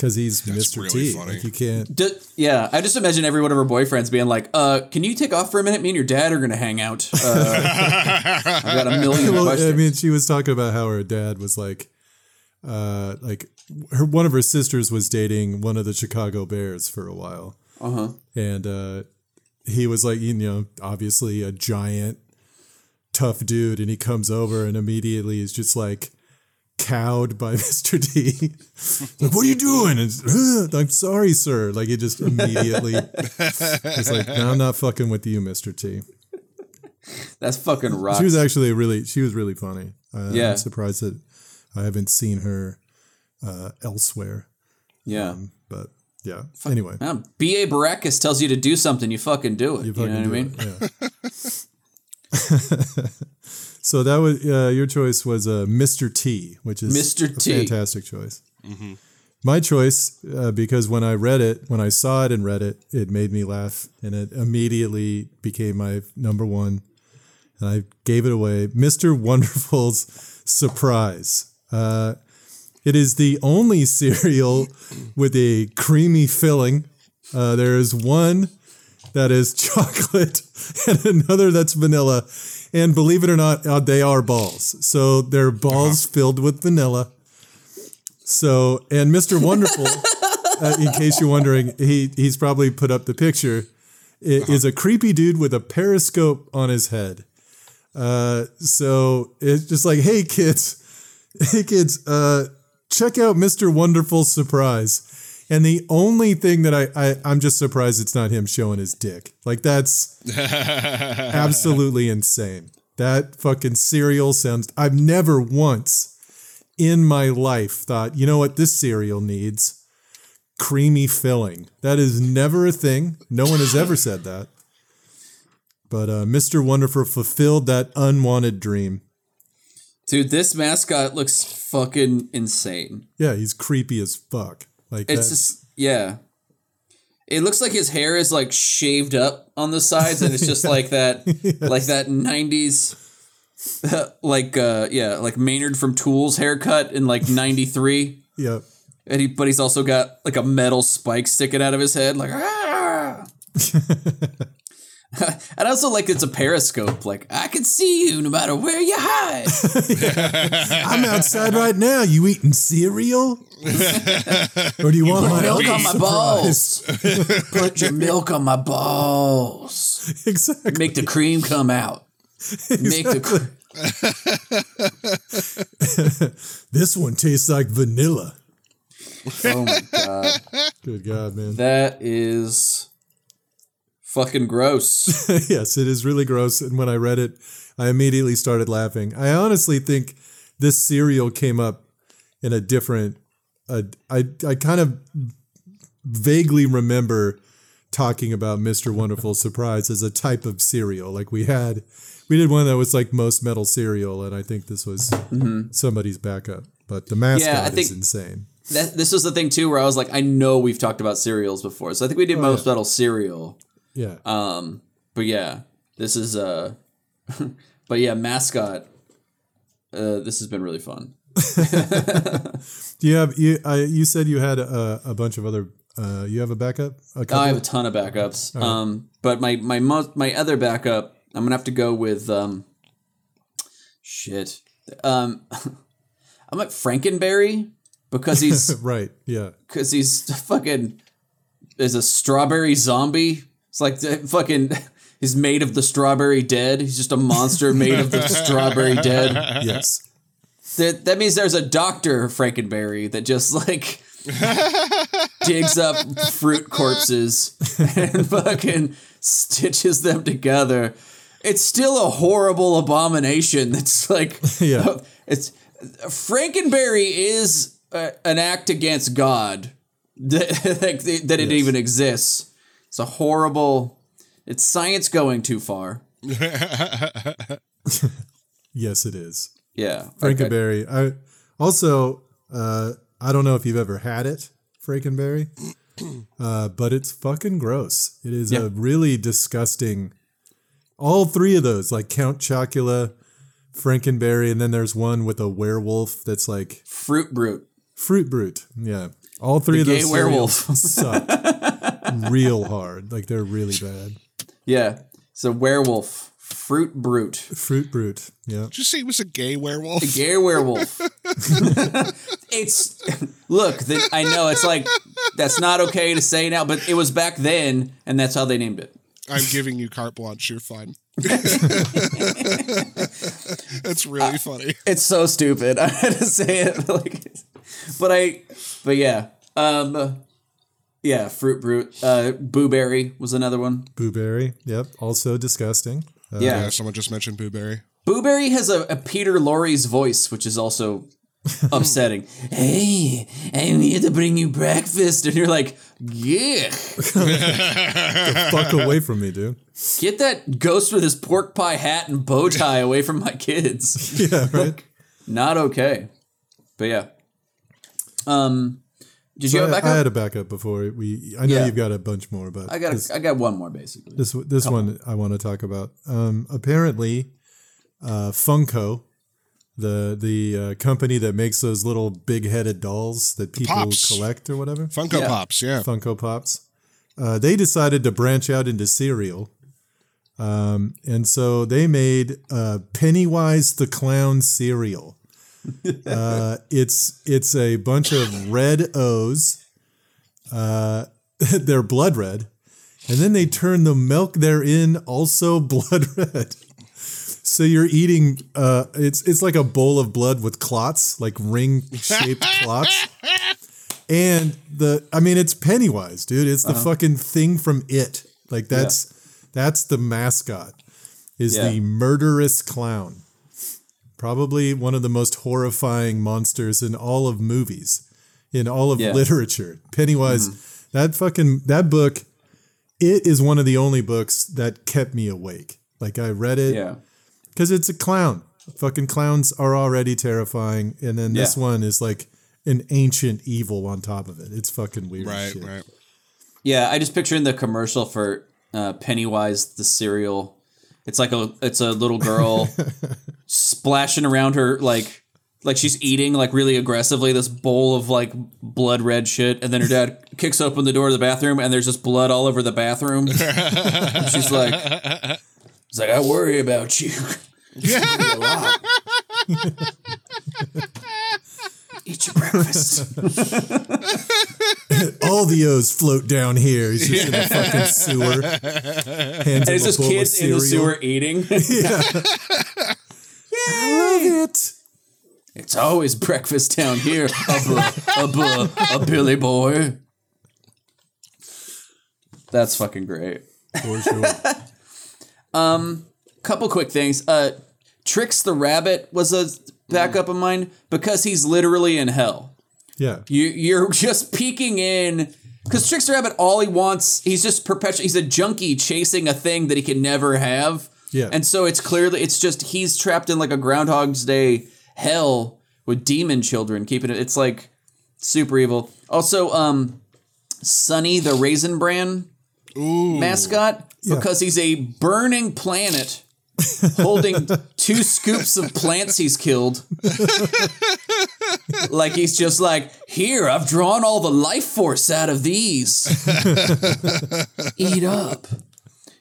Because he's Mr. really T. funny. Like you can't. D- yeah, I just imagine every one of her boyfriends being like, "Uh, can you take off for a minute? Me and your dad are gonna hang out. Uh, <laughs> I've got a million Well, questions." I mean, she was talking about how her dad was like, uh, like her one of her sisters was dating one of the Chicago Bears for a while, uh huh. and uh, he was like, you know, obviously a giant, tough dude, and he comes over and immediately is just like cowed by <laughs> Mr. T. like, what are you doing? And I'm sorry, sir. Like, he just immediately <laughs> was like, no, I'm not fucking with you, Mr. T. That's fucking rock. She was actually really, she was really funny. Uh, Yeah. I'm surprised that I haven't seen her uh, elsewhere. yeah. But yeah. Anyway, Man, B.A. Baracus tells you to do something, you fucking do it. You, fucking know what I do mean? it, yeah. <laughs> so that was uh, your choice was uh, Mr. T, which is Mr. a T. fantastic choice. My choice, uh, because when I read it, when I saw it and read it, it made me laugh, and it immediately became my number one, and I gave it away. Mr. <laughs> Wonderful's surprise. Uh, it is the only <laughs> cereal with a creamy filling. Uh, there is one that is <laughs> chocolate and another that's vanilla. And believe it or not, uh, they are balls. So they're balls filled with vanilla. So, and Mr. Wonderful, <laughs> uh, in case you're wondering, he he's probably put up the picture. i- Is a creepy dude with a periscope on his head. Uh, so it's just like, hey kids, <laughs> hey kids, uh, check out Mr. Wonderful's surprise. And the only thing that I, I I'm just surprised it's not him showing his dick. Like that's <laughs> absolutely insane. That fucking cereal sounds. I've never once in my life thought, you know what, this cereal needs creamy filling. That is never a thing. No one has ever said that. But uh, Mr. Wonderful fulfilled that unwanted dream. Dude, this mascot looks fucking insane. Yeah, he's creepy as fuck. Like It's just, yeah. It looks like his hair is like shaved up on the sides, and it's just <laughs> like that, like that '90s, <laughs> like uh, yeah, like Maynard from Tool's haircut in like '93. yeah. And he, but he's also got like a metal spike sticking out of his head, like ah. <laughs> <laughs> and also like it's a periscope, like I can see you no matter where you hide. <laughs> I'm outside right now. You eating cereal? <laughs> or do you want my milk on my balls. Put your milk on my balls. Exactly. Make the cream come out. Make the cr- This one tastes like vanilla. oh my god, Good God, man. that is fucking gross. <laughs> yes, it is really gross. And when I read it, I immediately started laughing. I honestly think this cereal came up in a different. Uh, I I kind of vaguely remember talking about Mr. Wonderful Surprise as a type of cereal. Like we had, we did one that was like most metal cereal, and I think this was somebody's backup. But the mascot Mm-hmm. Yeah, I is insane. That, this was the thing too, where I was like, I know we've talked about cereals before, so I think we did most metal cereal. Yeah. Um, but yeah, this is uh, <laughs> but yeah, mascot. Uh, this has been really fun. <laughs> Do you have you? I, you said you had a, a bunch of other. Uh, you have a backup. A couple? I have a ton of backups. Um, but my my most my other backup, I'm gonna have to go with um, shit. Um, <laughs> I'm at Frankenberry because he's right. Yeah. because he's fucking is a strawberry zombie. It's like the fucking <laughs> he's made of the strawberry dead. He's just a monster made of the <laughs> strawberry dead. Yes. That that means there's a doctor Frankenberry that just like <laughs> digs up fruit corpses and fucking stitches them together. It's still a horrible abomination. That's like Yeah. it's Frankenberry is uh, an act against God that, like, that it even exists. It's a horrible. It's science going too far. <laughs> Yes, it is. Yeah, okay. Frankenberry. I also uh, I don't know if you've ever had it, Frankenberry, <clears throat> uh, but it's fucking gross. It is Yeah. a really disgusting. All three of those, like Count Chocula, Frankenberry, and then there's one with a werewolf that's like Fruit Brute. Fruit Brute. Yeah, all three The of gay those werewolf. cereals suck <laughs> real hard. Like they're really bad. Yeah, it's a werewolf. Fruit Brute. Fruit Brute. Yeah. Did you say it was a gay werewolf? Gay werewolf. <laughs> it's look. The, I know it's like that's not okay to say now, but it was back then, and that's how they named it. I'm giving you carte blanche. You're fine. <laughs> That's really funny. It's so stupid. <laughs> I had to say it, but like, but I, but yeah, um, yeah, Fruit Brute. Uh, Booberry was another one. Booberry. Yep. Also disgusting. Uh, Yeah, Yeah, someone just mentioned Booberry. Booberry has a, a Peter Lorre's voice, which is also <laughs> upsetting. hey, I'm here to bring you breakfast, and you're like, yeah, fuck away from me, dude. get that ghost with his pork pie hat and bow tie away from my kids. <laughs> Yeah. Right. Not okay. But yeah. Um, did you So have a I, backup? I had a backup before we. I know Yeah. you've got a bunch more, but I got this, a, I got one more basically. this this one I want to talk about. Um, apparently, uh, Funko, the the uh, company that makes those little big headed dolls that people Pops. collect or whatever, Funko Yeah. Pops, yeah. Funko Pops. Uh, they decided to branch out into cereal. Um, and so they made uh, Pennywise the Clown cereal. <laughs> uh, it's it's a bunch of red O's. Uh, <laughs> they're blood red, and then they turn the milk therein also <laughs> blood red. So you're eating. Uh, it's it's like a bowl of blood with clots, like ring shaped clots. And the, I mean, it's Pennywise, dude. It's the fucking thing from it. Like that's that's the mascot. Is Yeah. the murderous clown. Probably one of the most horrifying monsters in all of movies, in all of Yeah. literature. Pennywise, that fucking that book. It is one of the only books that kept me awake. Like I read it Yeah. because it's a clown. Fucking clowns are already terrifying, and then this one is like an ancient evil on top of it. It's fucking weird. Right, shit. right. Yeah, I just picture in the commercial for uh, Pennywise the cereal. It's like a it's a little girl <laughs> splashing around her like like she's eating like really aggressively this bowl of like blood red shit, and then her dad kicks open the door of the bathroom and there's just blood all over the bathroom. <laughs> She's like, "It's like I worry about you." You worry a lot. Eat your breakfast. <laughs> All the O's float down here. He's just in a fucking sewer. <laughs> Hands And it's a just kids in the sewer eating. <laughs> Yeah. I love it. It's always breakfast down here, a, bu- a, bu- a Billy boy. That's fucking great. For sure. <laughs> Couple quick things. Uh, Trix the rabbit was a backup of mine because he's literally in hell. Yeah. You you're <laughs> just peeking in because Trickster rabbit all he wants he's just perpetual he's a junkie chasing a thing that he can never have. Yeah. And so it's clearly it's just he's trapped in like a Groundhog's Day hell with demon children keeping it. It's like super evil. Also, um, Sunny the Raisin Bran mascot because he's a burning planet holding two scoops of plants he's killed. like he's just like, here, I've drawn all the life force out of these. Eat up.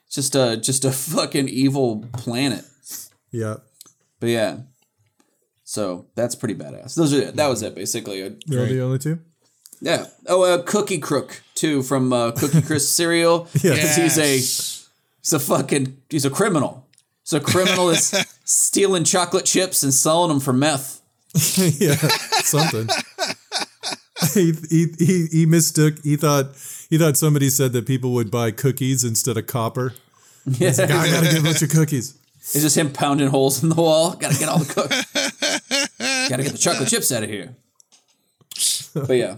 Just a just a fucking evil planet. Yeah. But yeah. So that's pretty badass. Those are that was it basically. They're the only two? Yeah. Oh, uh, Cookie Crook too from uh, Cookie Crisp <laughs> cereal. Yeah. Because he's a he's a fucking he's a criminal. So criminal is <laughs> stealing chocolate chips and selling them for meth. <laughs> yeah. Something. he, he, he, he mistook, he thought, he thought somebody said that people would buy cookies instead of copper. Yeah. I gotta get a bunch of cookies. <laughs> It's just him pounding holes in the wall. Gotta get all the cookies. Gotta get the chocolate chips out of here. But yeah.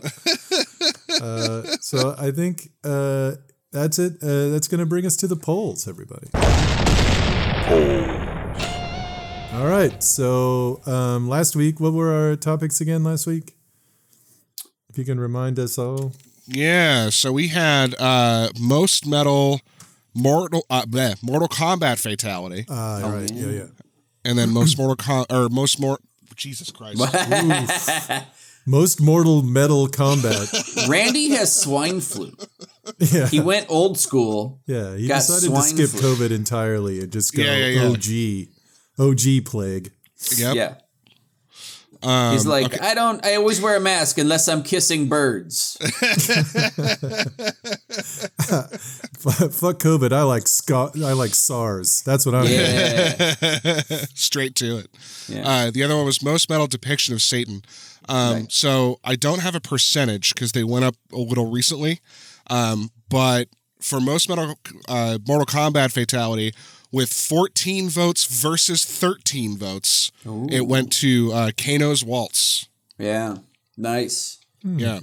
So I think uh, that's it. Uh, that's going to bring us to the polls, everybody. Polls. All right. So um, last week, what were our topics again last week? If you can remind us all. Yeah, so we had uh most metal mortal uh, bleh, Mortal Kombat fatality Ah, right. Yeah, yeah. and then most Mortal Com- or most more Jesus Christ. <laughs> Most mortal metal combat. <laughs> Randy has swine flu. yeah. He went old school. Yeah, he got decided to skip flu. COVID entirely and just go Yeah, yeah, yeah. OG, OG plague. Yep. Yeah. Um, He's like, okay. I don't. I always wear a mask unless I'm kissing birds. <laughs> <laughs> Fuck COVID. I like Scott. I like SARS. That's what I'm. Yeah. straight to it. Yeah. Uh, the other one was most metal depiction of Satan. Um, Right. So I don't have a percentage because they went up a little recently. Um, but for most metal uh, Mortal Kombat fatality, with 14 votes versus 13 votes, it went to uh, Kano's Waltz. yeah. Nice. Yeah.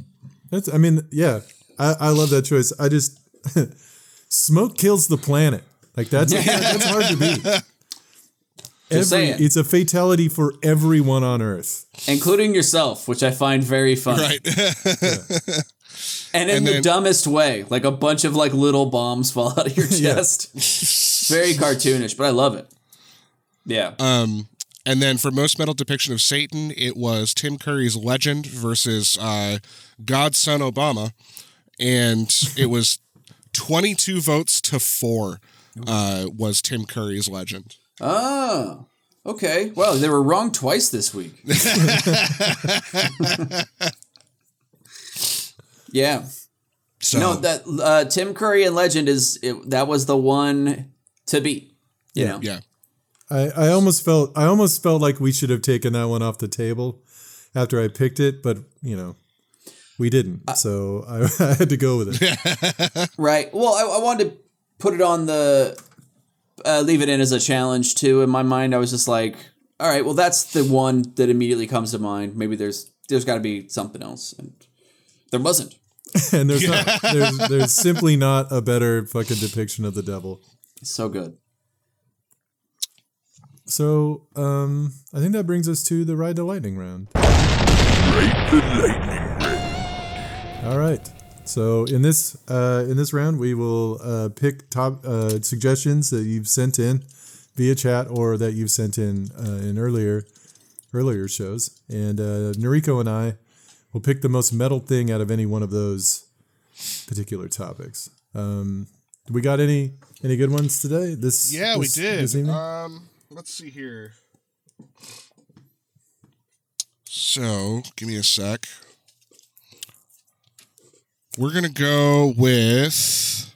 That's. I mean, yeah. I, I love that choice. I just <laughs> smoke kills the planet. Like that's <laughs> that's hard to beat. Every, saying. it's a fatality for everyone on Earth. Including yourself, which I find very funny. Right. <laughs> And in And the then- dumbest way. Like a bunch of like little bombs <laughs> fall out of your Yeah. chest. very cartoonish, but I love it. Yeah. Um, and then for most metal depiction of Satan, it was Tim Curry's Legend versus uh, God's Son Obama, and <laughs> it was 22 votes to four. Uh, was Tim Curry's Legend? Oh. Okay. Well, they were wrong twice this week. <laughs> yeah. So No, that uh, Tim Curry and Legend is it, that was the one to beat. You know. yeah, I, I almost felt I almost felt like we should have taken that one off the table after I picked it, but you know, we didn't. So I, <laughs> I had to go with it. <laughs> Right. Well, I, I wanted to put it on the uh, leave it in as a challenge too. In my mind, I was just like, all right, well, that's the one that immediately comes to mind. Maybe there's there's got to be something else, and there wasn't. <laughs> and there's not <laughs> there's there's simply not a better fucking depiction of the devil. So good. So um I think that brings us to the ride the lightning round. Rate the lightning round. All right. So in this uh, in this round, we will uh, pick top uh, suggestions that you've sent in via chat or that you've sent in uh, in earlier earlier shows, and uh, Noriko and I will pick the most metal thing out of any one of those particular topics. Um, we got any any good ones today? This yeah, we did. this? Um, let's see here. So, give me a sec. We're gonna go with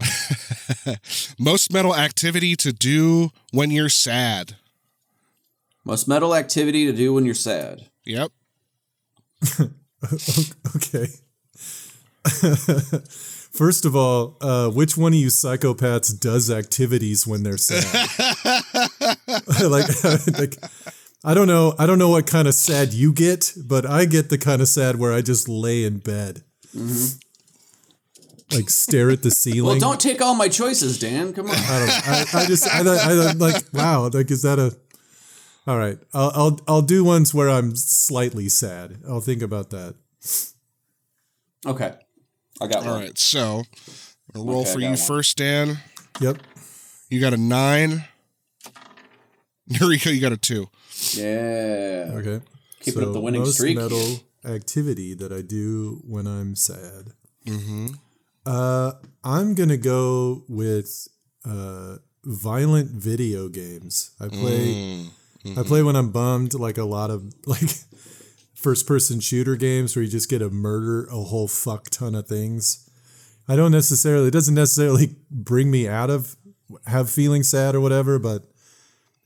<laughs> most metal activity to do when you're sad. Most metal activity to do when you're sad. Yep. <laughs> Okay. <laughs> First of all, uh, which one of you psychopaths does activities when they're sad? like, like, I don't know. I don't know what kind of sad you get, but I get the kind of sad where I just lay in bed, mm-hmm. like stare at the <laughs> ceiling. Well, don't take all my choices, Dan. Come on. I don't. I, I just. I, I, I'm like, wow. Like, is that a? All right. I'll, I'll I'll do ones where I'm slightly sad. I'll think about that. Okay, I got All one. right. So, I'll roll Okay, for you one. first, Dan. Yep. You got a nine. <laughs> Noriko, you got a two. Yeah. Okay. Keeping up the winning most streak. metal activity that I do when I'm sad. Uh, I'm gonna go with uh, violent video games. I play. I play when I'm bummed, like a lot of <laughs> like first person shooter games where you just get to murder a whole fuck ton of things. I don't necessarily. It doesn't necessarily bring me out of have feeling sad or whatever, but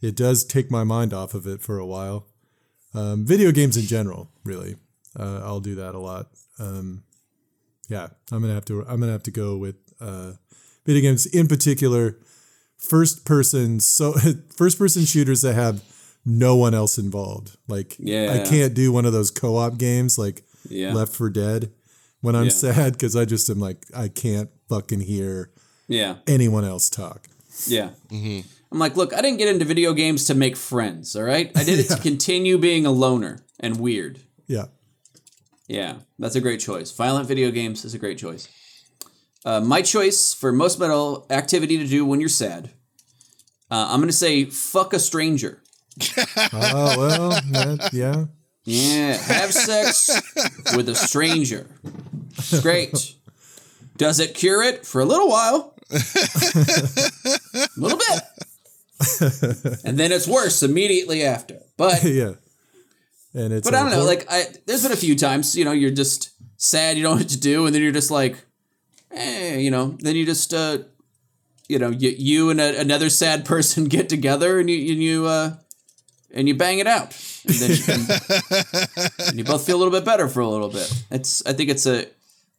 it does take my mind off of it for a while. Um, video games in general, really, uh, I'll do that a lot. Um, yeah, I'm gonna have to. I'm gonna have to go with uh, video games in particular. First person, so <laughs> first person shooters that have no one else involved. Like, Yeah. I can't do one of those co-op games like Yeah. Left 4 Dead when I'm Yeah. sad because I just am like I can't fucking hear Yeah. anyone else talk. Yeah. I'm like, look, I didn't get into video games to make friends, all right? I did it to <laughs> continue being a loner and weird. Yeah. Yeah, that's a great choice. Violent video games is a great choice. Uh, my choice for most metal activity to do when you're sad. Uh, I'm gonna say fuck a stranger. <laughs> Oh well, that, yeah. Yeah, have sex with a stranger. Great. Does it cure it for a little while? a <laughs> little bit. <laughs> And then it's worse immediately after. But <laughs> yeah. And it's But I don't know. Like, I there's been a few times, you know, you're just sad, you don't know what to do, and then you're just like, eh, you know, then you just, uh, you know, you, you and a, another sad person <laughs> get together, and you and you uh, and you bang it out, and then you, can, and you both feel a little bit better for a little bit. It's, I think it's a,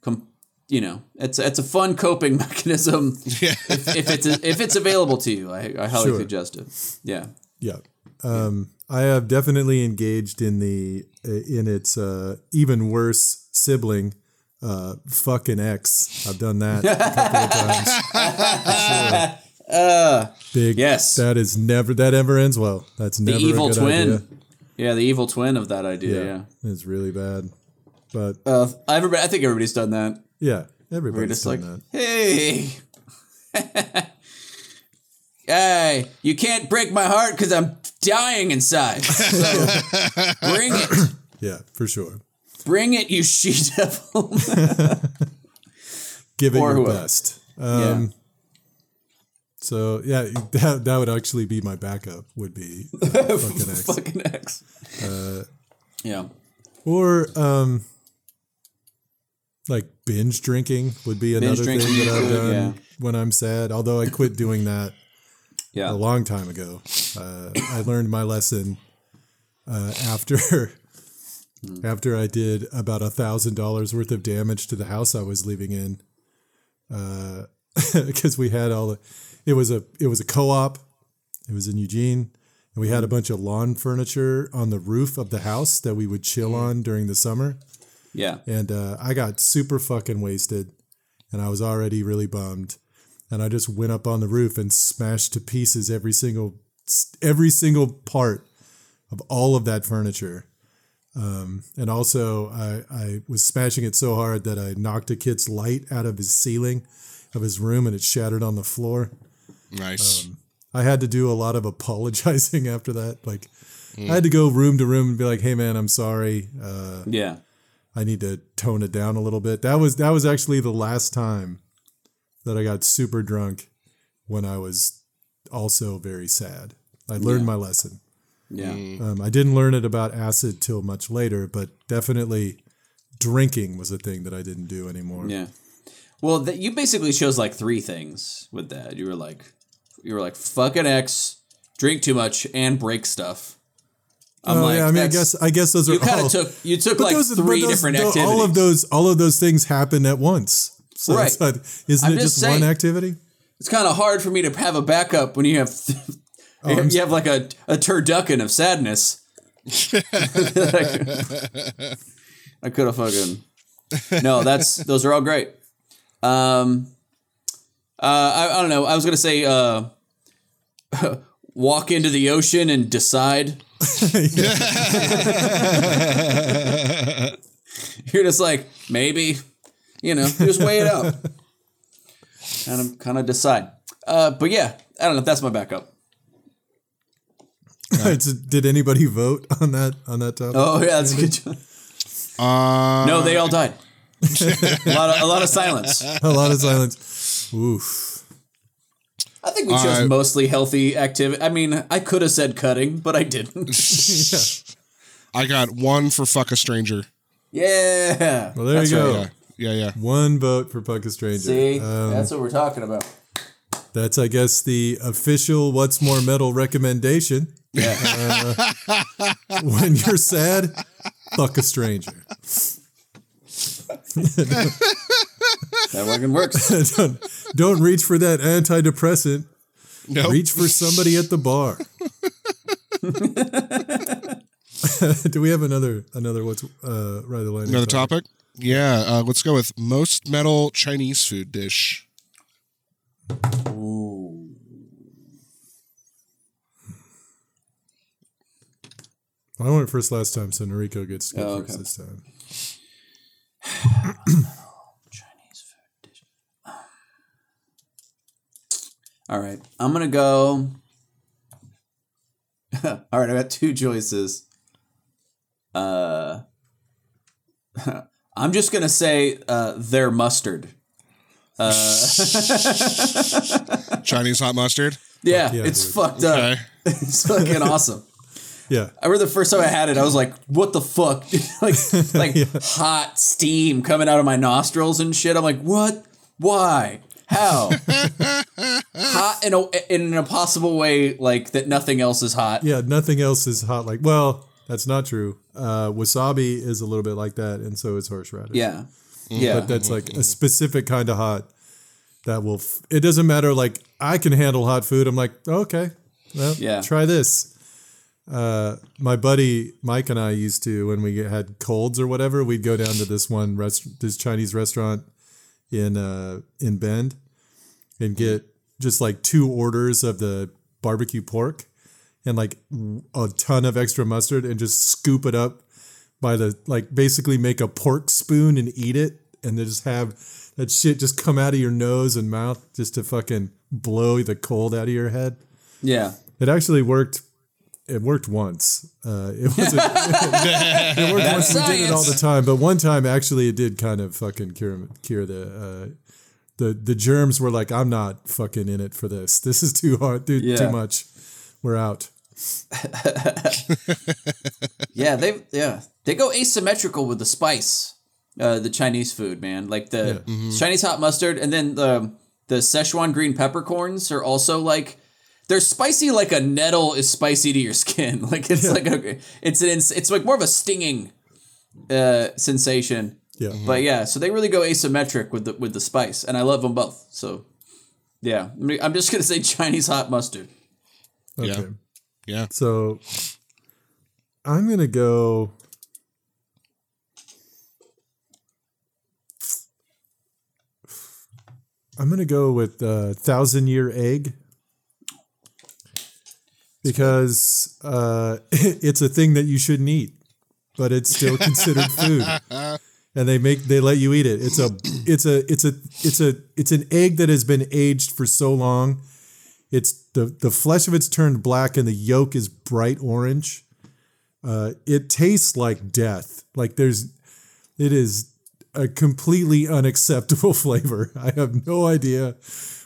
com- you know, it's it's a fun coping <laughs> mechanism Yeah. if, if it's if it's available to you. I, I highly Sure. suggest it. Yeah. Yeah. Um, I have definitely engaged in the in its uh, even worse sibling, uh, fucking ex. I've done that a couple of times. <laughs> Big. yes. That is never. That ever ends well. That's the never evil a good twin. idea. Yeah, the evil twin of that idea. Yeah. It's really bad. But Uh, everybody, I think everybody's done that. Yeah, We're everybody's just like, that. hey, <laughs> hey, you can't break my heart because I'm dying inside. So <laughs> bring it, Yeah, for sure. bring it, you she devil. <laughs> Give it Or your whoever. best. Um, So yeah, that, that would actually be my backup. Would be uh, fucking ex. Fucking ex. yeah. Or um like binge drinking would be another thing that I've done yeah. when I'm sad. Although I quit doing that <laughs> Yeah. a long time ago. Uh, I learned my lesson uh, after Hmm. after I did about a thousand dollars worth of damage to the house I was living in. <laughs> Because we had all the, it was a it was a co-op. It was in Eugene, and we had a bunch of lawn furniture on the roof of the house that we would chill Hmm. on during the summer. Yeah. And uh, I got super fucking wasted, and I was already really bummed. And I just went up on the roof and smashed to pieces every single every single part of all of that furniture. Um, and also, I, I was smashing it so hard that I knocked a kid's light out of his ceiling of his room, and it shattered on the floor. Nice. I had to do a lot of apologizing <laughs> after that. Like, I had to go room to room and be like, "Hey, man, I'm sorry. Uh, Yeah. I need to tone it down a little bit. That was that was actually the last time that I got super drunk when I was also very sad. I learned my lesson. Yeah. Um, I didn't learn it about acid till much later, but definitely drinking was a thing that I didn't do anymore. Yeah. Well, th- you basically chose like three things with that. You were like, you were like, fucking ex, drink too much, and break stuff. I'm oh like, yeah, I mean, I guess I guess those are you kind of took you took like those- three those- different tho- activities. All of those, all of those things happen at once. So Right. it's not, isn't I'm it just just, saying. one activity? It's kind of hard for me to have a backup when you have <laughs> Oh, you, have, you have like a a turducken of sadness. <laughs> <laughs> I could have fucking no. That's those are all great. Um, uh, I, I don't know. I was gonna say uh, walk into the ocean and decide. <laughs> You're just like maybe, you know, just weigh it out, kind of kind of decide. Uh, but yeah, I don't know. That's my backup. <laughs> Did anybody vote on that on that topic? Oh yeah, that's a good. Job. Uh, No, they all died. <laughs> a lot of a lot of silence. A lot of silence. Oof. I think we chose Uh, mostly healthy activity. I mean, I could have said cutting, but I didn't. <laughs> <laughs> I got one for fuck a stranger. yeah. Well, there That's you go. right. Yeah, yeah, yeah. One vote for fuck a Stranger. See, Um, that's what we're talking about. that's, I guess, the official What's More Metal recommendation. Yeah. When you're sad, fuck a stranger. <laughs> that fucking works. <laughs> don't, don't, reach for that antidepressant. Nope. Reach for somebody at the bar. <laughs> Do we have another another what's uh The line? Another topic? topic? Yeah, uh, let's go with most metal Chinese food dish. Ooh. I went first last time, so Noriko gets to go oh, okay. first this time. <clears throat> Chinese food dish. All right, I'm gonna go. <laughs> All right, I got two choices. Uh, <laughs> I'm just gonna say uh, they're mustard. <laughs> Chinese hot mustard. Yeah, yeah, it's dude. fucked up. Okay. It's fucking awesome. Yeah. I remember the first time I had it, I was like, "What the fuck?" <laughs> like, like <laughs> hot steam coming out of my nostrils and shit. I'm like, "What? Why? How? <laughs> hot in a in an impossible way, like that. Nothing else is hot." Yeah, nothing else is hot like well, that's not true. Uh, wasabi is a little bit like that, and so is horseradish. Yeah, yeah. But that's like a specific kind of hot that will f- it doesn't matter like I can handle hot food. I'm like, oh, okay. Well, Yeah. try this. Uh, my buddy Mike and I used to when we had colds or whatever, we'd go down to this one rest this Chinese restaurant in uh in Bend and get just like two orders of the barbecue pork and like a ton of extra mustard and just scoop it up by the like basically make a pork spoon and eat it and then just have that shit just come out of your nose and mouth just to fucking blow the cold out of your head. yeah. It actually worked. It worked once. Uh, it wasn't. <laughs> it worked once. We did it all the time, but one time actually it did kind of fucking cure cure the. Uh, the, the germs were like, I'm not fucking in it for this. This is too hard, dude. Yeah. Too much. We're out. <laughs> Yeah, they yeah they go asymmetrical with the spice, uh, the Chinese food, man. Like the Chinese hot mustard, and then the the Szechuan green peppercorns are also like they're spicy like a nettle is spicy to your skin. <laughs> Like it's like a it's an ins- it's like more of a stinging uh, sensation. Yeah. But yeah, so they really go asymmetric with the with the spice, and I love them both. So yeah, I mean, I'm just gonna say Chinese hot mustard. Okay. Yeah. Yeah. So I'm gonna go. I'm gonna go with uh, thousand year egg because uh, <laughs> it's a thing that you shouldn't eat, but it's still considered <laughs> food, and they make they let you eat it. It's a <clears throat> it's a it's a it's a it's an egg that has been aged for so long. It's the the flesh of it's turned black and the yolk is bright orange. Uh, it tastes like death. Like there's, it is a completely unacceptable <laughs> flavor. I have no idea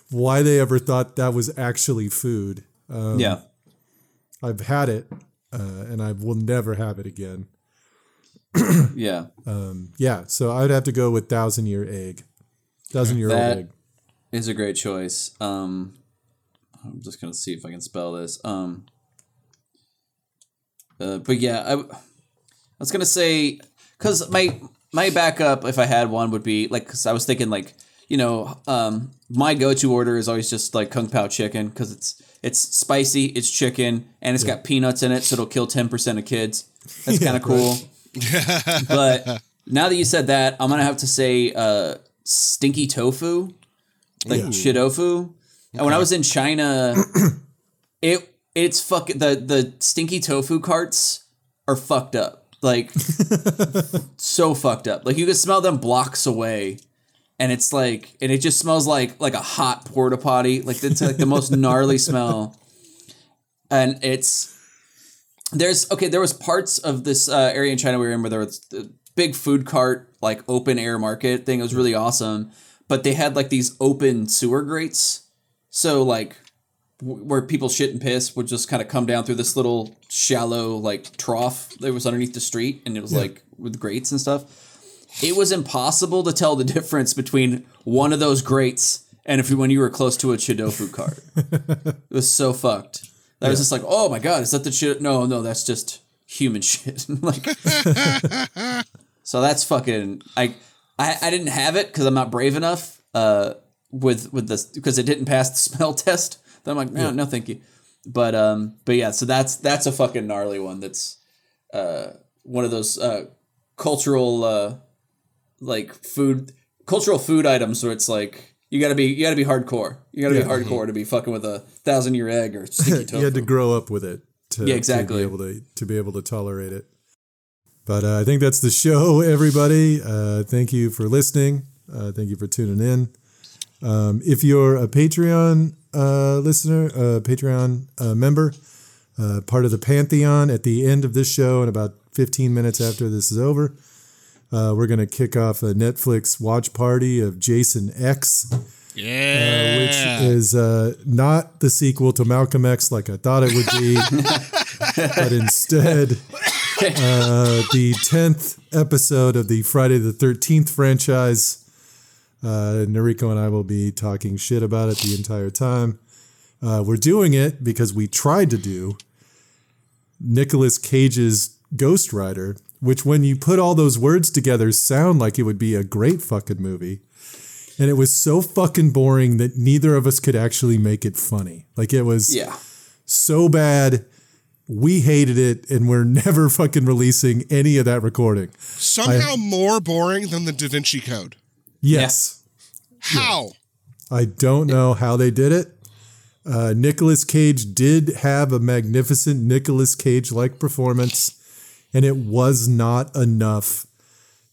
why they ever thought that was actually food. yeah. I've had it, uh, and I will never have it again. Yeah. Yeah, so I'd have to go with thousand year egg, thousand year old egg. is a great choice. Um, I'm just gonna see if I can spell this. Um, uh, but yeah, I, I was gonna say because my my backup, if I had one, would be like because I was thinking like you know um, my go to order is always just like kung pao chicken because it's it's spicy, it's chicken, and it's got peanuts in it, so it'll kill ten percent of kids. That's kind of cool. <laughs> but now that you said that, I'm gonna have to say uh, stinky tofu like shidofu. And when I was in China, <clears throat> it it's fucking the the stinky tofu carts are fucked up. Like <laughs> so fucked up. Like you can smell them blocks away. And it's like and it just smells like like a hot porta potty. Like it's like the most <laughs> gnarly smell. And it's there's okay, there was parts of this uh, area in China we were in where there was the big food cart, like open air market thing. It was really awesome. But they had like these open sewer grates. So like w- where people shit and piss would just kind of come down through this little shallow like trough that was underneath the street and it was like with grates and stuff. It was impossible to tell the difference between one of those grates and if when you were close to a chidofu cart. it was so fucked. I was just like, oh my god, is that the shit? No, no, that's just human <laughs> shit. <laughs> like, so that's fucking. I I, I didn't have it because I'm not brave enough. Uh, with with this because it didn't pass the <laughs> smell test. Then I'm like, no, no, thank you. But um, but yeah, so that's that's a fucking gnarly one. That's uh one of those uh cultural uh like food cultural food items where it's like you gotta be you gotta be hardcore. You gotta Yeah. be hardcore to be fucking with a thousand year egg or stinky tofu. <laughs> You had to grow up with it to, Yeah, to be able to to be able to tolerate it. But uh, I think that's the show, everybody. Uh, thank you for listening. Uh, thank you for tuning in. Um, if you're a Patreon uh, listener, a Patreon uh, member, uh, part of the Pantheon, at the end of this show, and about 15 minutes after this is over, uh, we're going to kick off a Netflix watch party of Jason X Yeah. uh, which is uh, not the sequel to Malcolm X like I thought it would be, <laughs> but instead uh, the 10th episode of the Friday the 13th franchise. Uh, Noriko and I will be talking shit about it the entire time. Uh, we're doing it because we tried to do Nicolas Cage's Ghost Rider, which, when you put all those words together, sound like it would be a great fucking movie and it was so fucking boring that neither of us could actually make it funny. Like it was Yeah. so bad. We hated it, and we're <laughs> never fucking releasing any of that recording. Somehow more boring than the Da Vinci Code. Yes, How? I don't know how they did it. Uh, Nicolas Cage did have a magnificent Nicolas Cage like performance, and it was not enough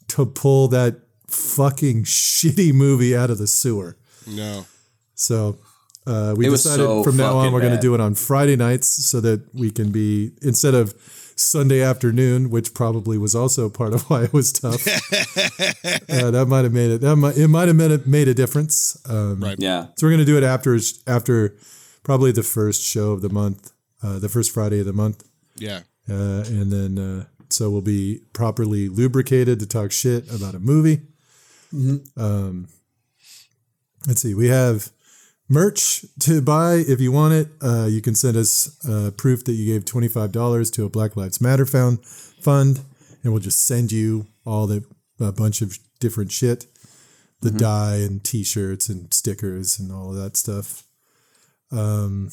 to pull that fucking shitty movie out of the sewer. No. So uh, we It decided so from now on we're going to do it on Friday nights so that we can be instead of Sunday afternoon, which probably was also part of <laughs> why it was tough. <laughs> uh, that might have made it. That might it might have made a, made a difference. Um, Right. Yeah. So we're going to do it after after probably the first show of the month, uh, the first Friday of the month, Yeah. Uh, and then uh, so we'll be properly lubricated to talk shit about a movie. Um, let's see, we have merch to buy if you want it. Uh, you can send us uh, proof that you gave twenty five dollars to a Black Lives Matter found fund, and we'll just send you all the a bunch of different shit, the dye and T-shirts and stickers and all of that stuff. Um,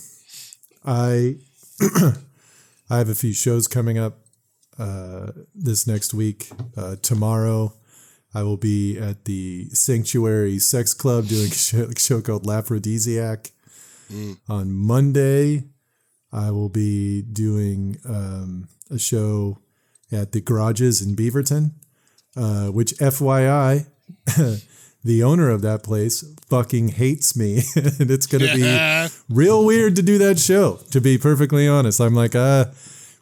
I <clears throat> I have a few shows coming up uh, this next week. Uh, tomorrow, I will be at the Sanctuary Sex Club doing a <laughs> show, a show called Laphrodisiac. On Monday, I will be doing um, a show at the Garages in Beaverton, uh, which, FYI, <laughs> the owner of that place fucking hates me, <laughs> and it's going to be real weird to do that show. To be perfectly honest, I'm like, uh,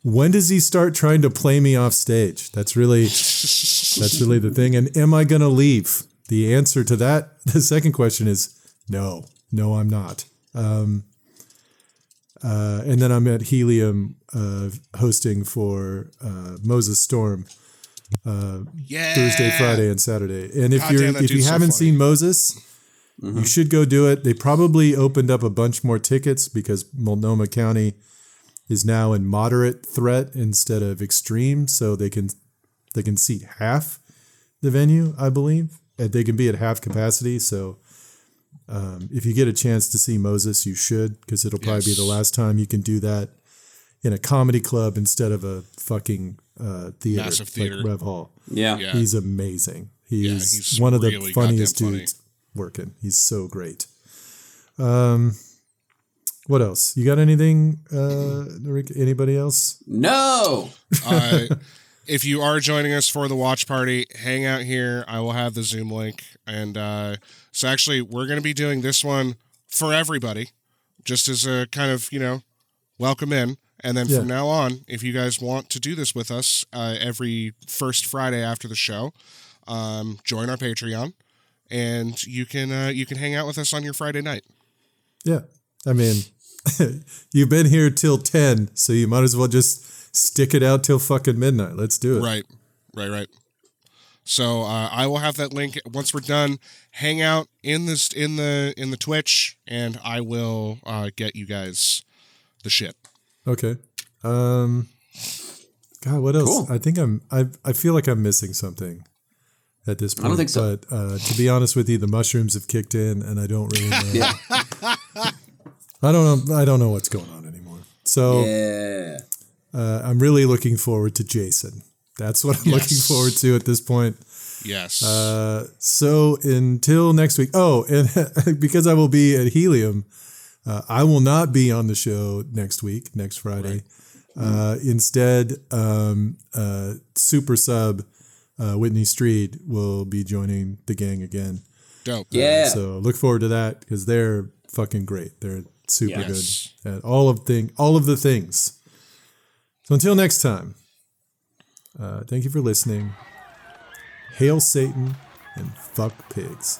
when does he start trying to play me off stage? That's really, that's really the thing. And am I going to leave? The answer to that, <laughs> the second question is no, no, I'm not. Um, uh, and then I'm at Helium uh, hosting for uh, Moses Storm Yeah. Thursday, Friday, and Saturday. And if God you're damn, if you haven't seen Moses, you should go do it. They probably opened up a bunch more tickets because Multnomah County is now in moderate threat instead of extreme, so they can they can seat half the venue, I believe. And they can be at half capacity. So um, if you get a chance to see Moses, you should because it'll probably be the last time you can do that in a comedy club instead of a fucking uh, theater, Massive theater. like Rev Hall. Yeah. Yeah. He's amazing. He's, he's one of the funniest goddamn funny. dudes working. He's so great. Um, what else? You got anything, uh, Anybody else? No. <laughs> uh, if you are joining us for the watch party, hang out here. I will have the Zoom link. And uh, so, actually, we're going to be doing this one for everybody, just as a kind of, you know, welcome in. And then Yeah. from now on, if you guys want to do this with us uh, every first Friday after the show, um, join our Patreon, and you can uh, you can hang out with us on your Friday night. Yeah. I mean, <laughs> you've been here till 10, so you might as well just stick it out till fucking midnight. Let's do it. Right, right, right. So uh, I will have that link once we're done. Hang out in this in the in the Twitch, and I will uh, get you guys the shit. Okay. Um, God, what else? Cool. I think I'm, I, I feel like I'm missing something at this point. I don't think so. But uh, to be honest with you, the mushrooms have kicked in and I don't really <laughs> know. Yeah. I don't know. I don't know what's going on anymore. So Yeah. uh, I'm really looking forward to Jason. That's what I'm looking forward to at this point. Yes. Uh, so until next week. Oh, and <laughs> because I will be at Helium, uh, I will not be on the show next week, next Friday. Uh, instead, um, uh, super sub uh, Whitney Street will be joining the gang again. Dope. Yeah. So look forward to that because they're fucking great. They're super Yes. good at all of thing, all of the things. So until next time, uh, thank you for listening. Hail Satan and fuck pigs.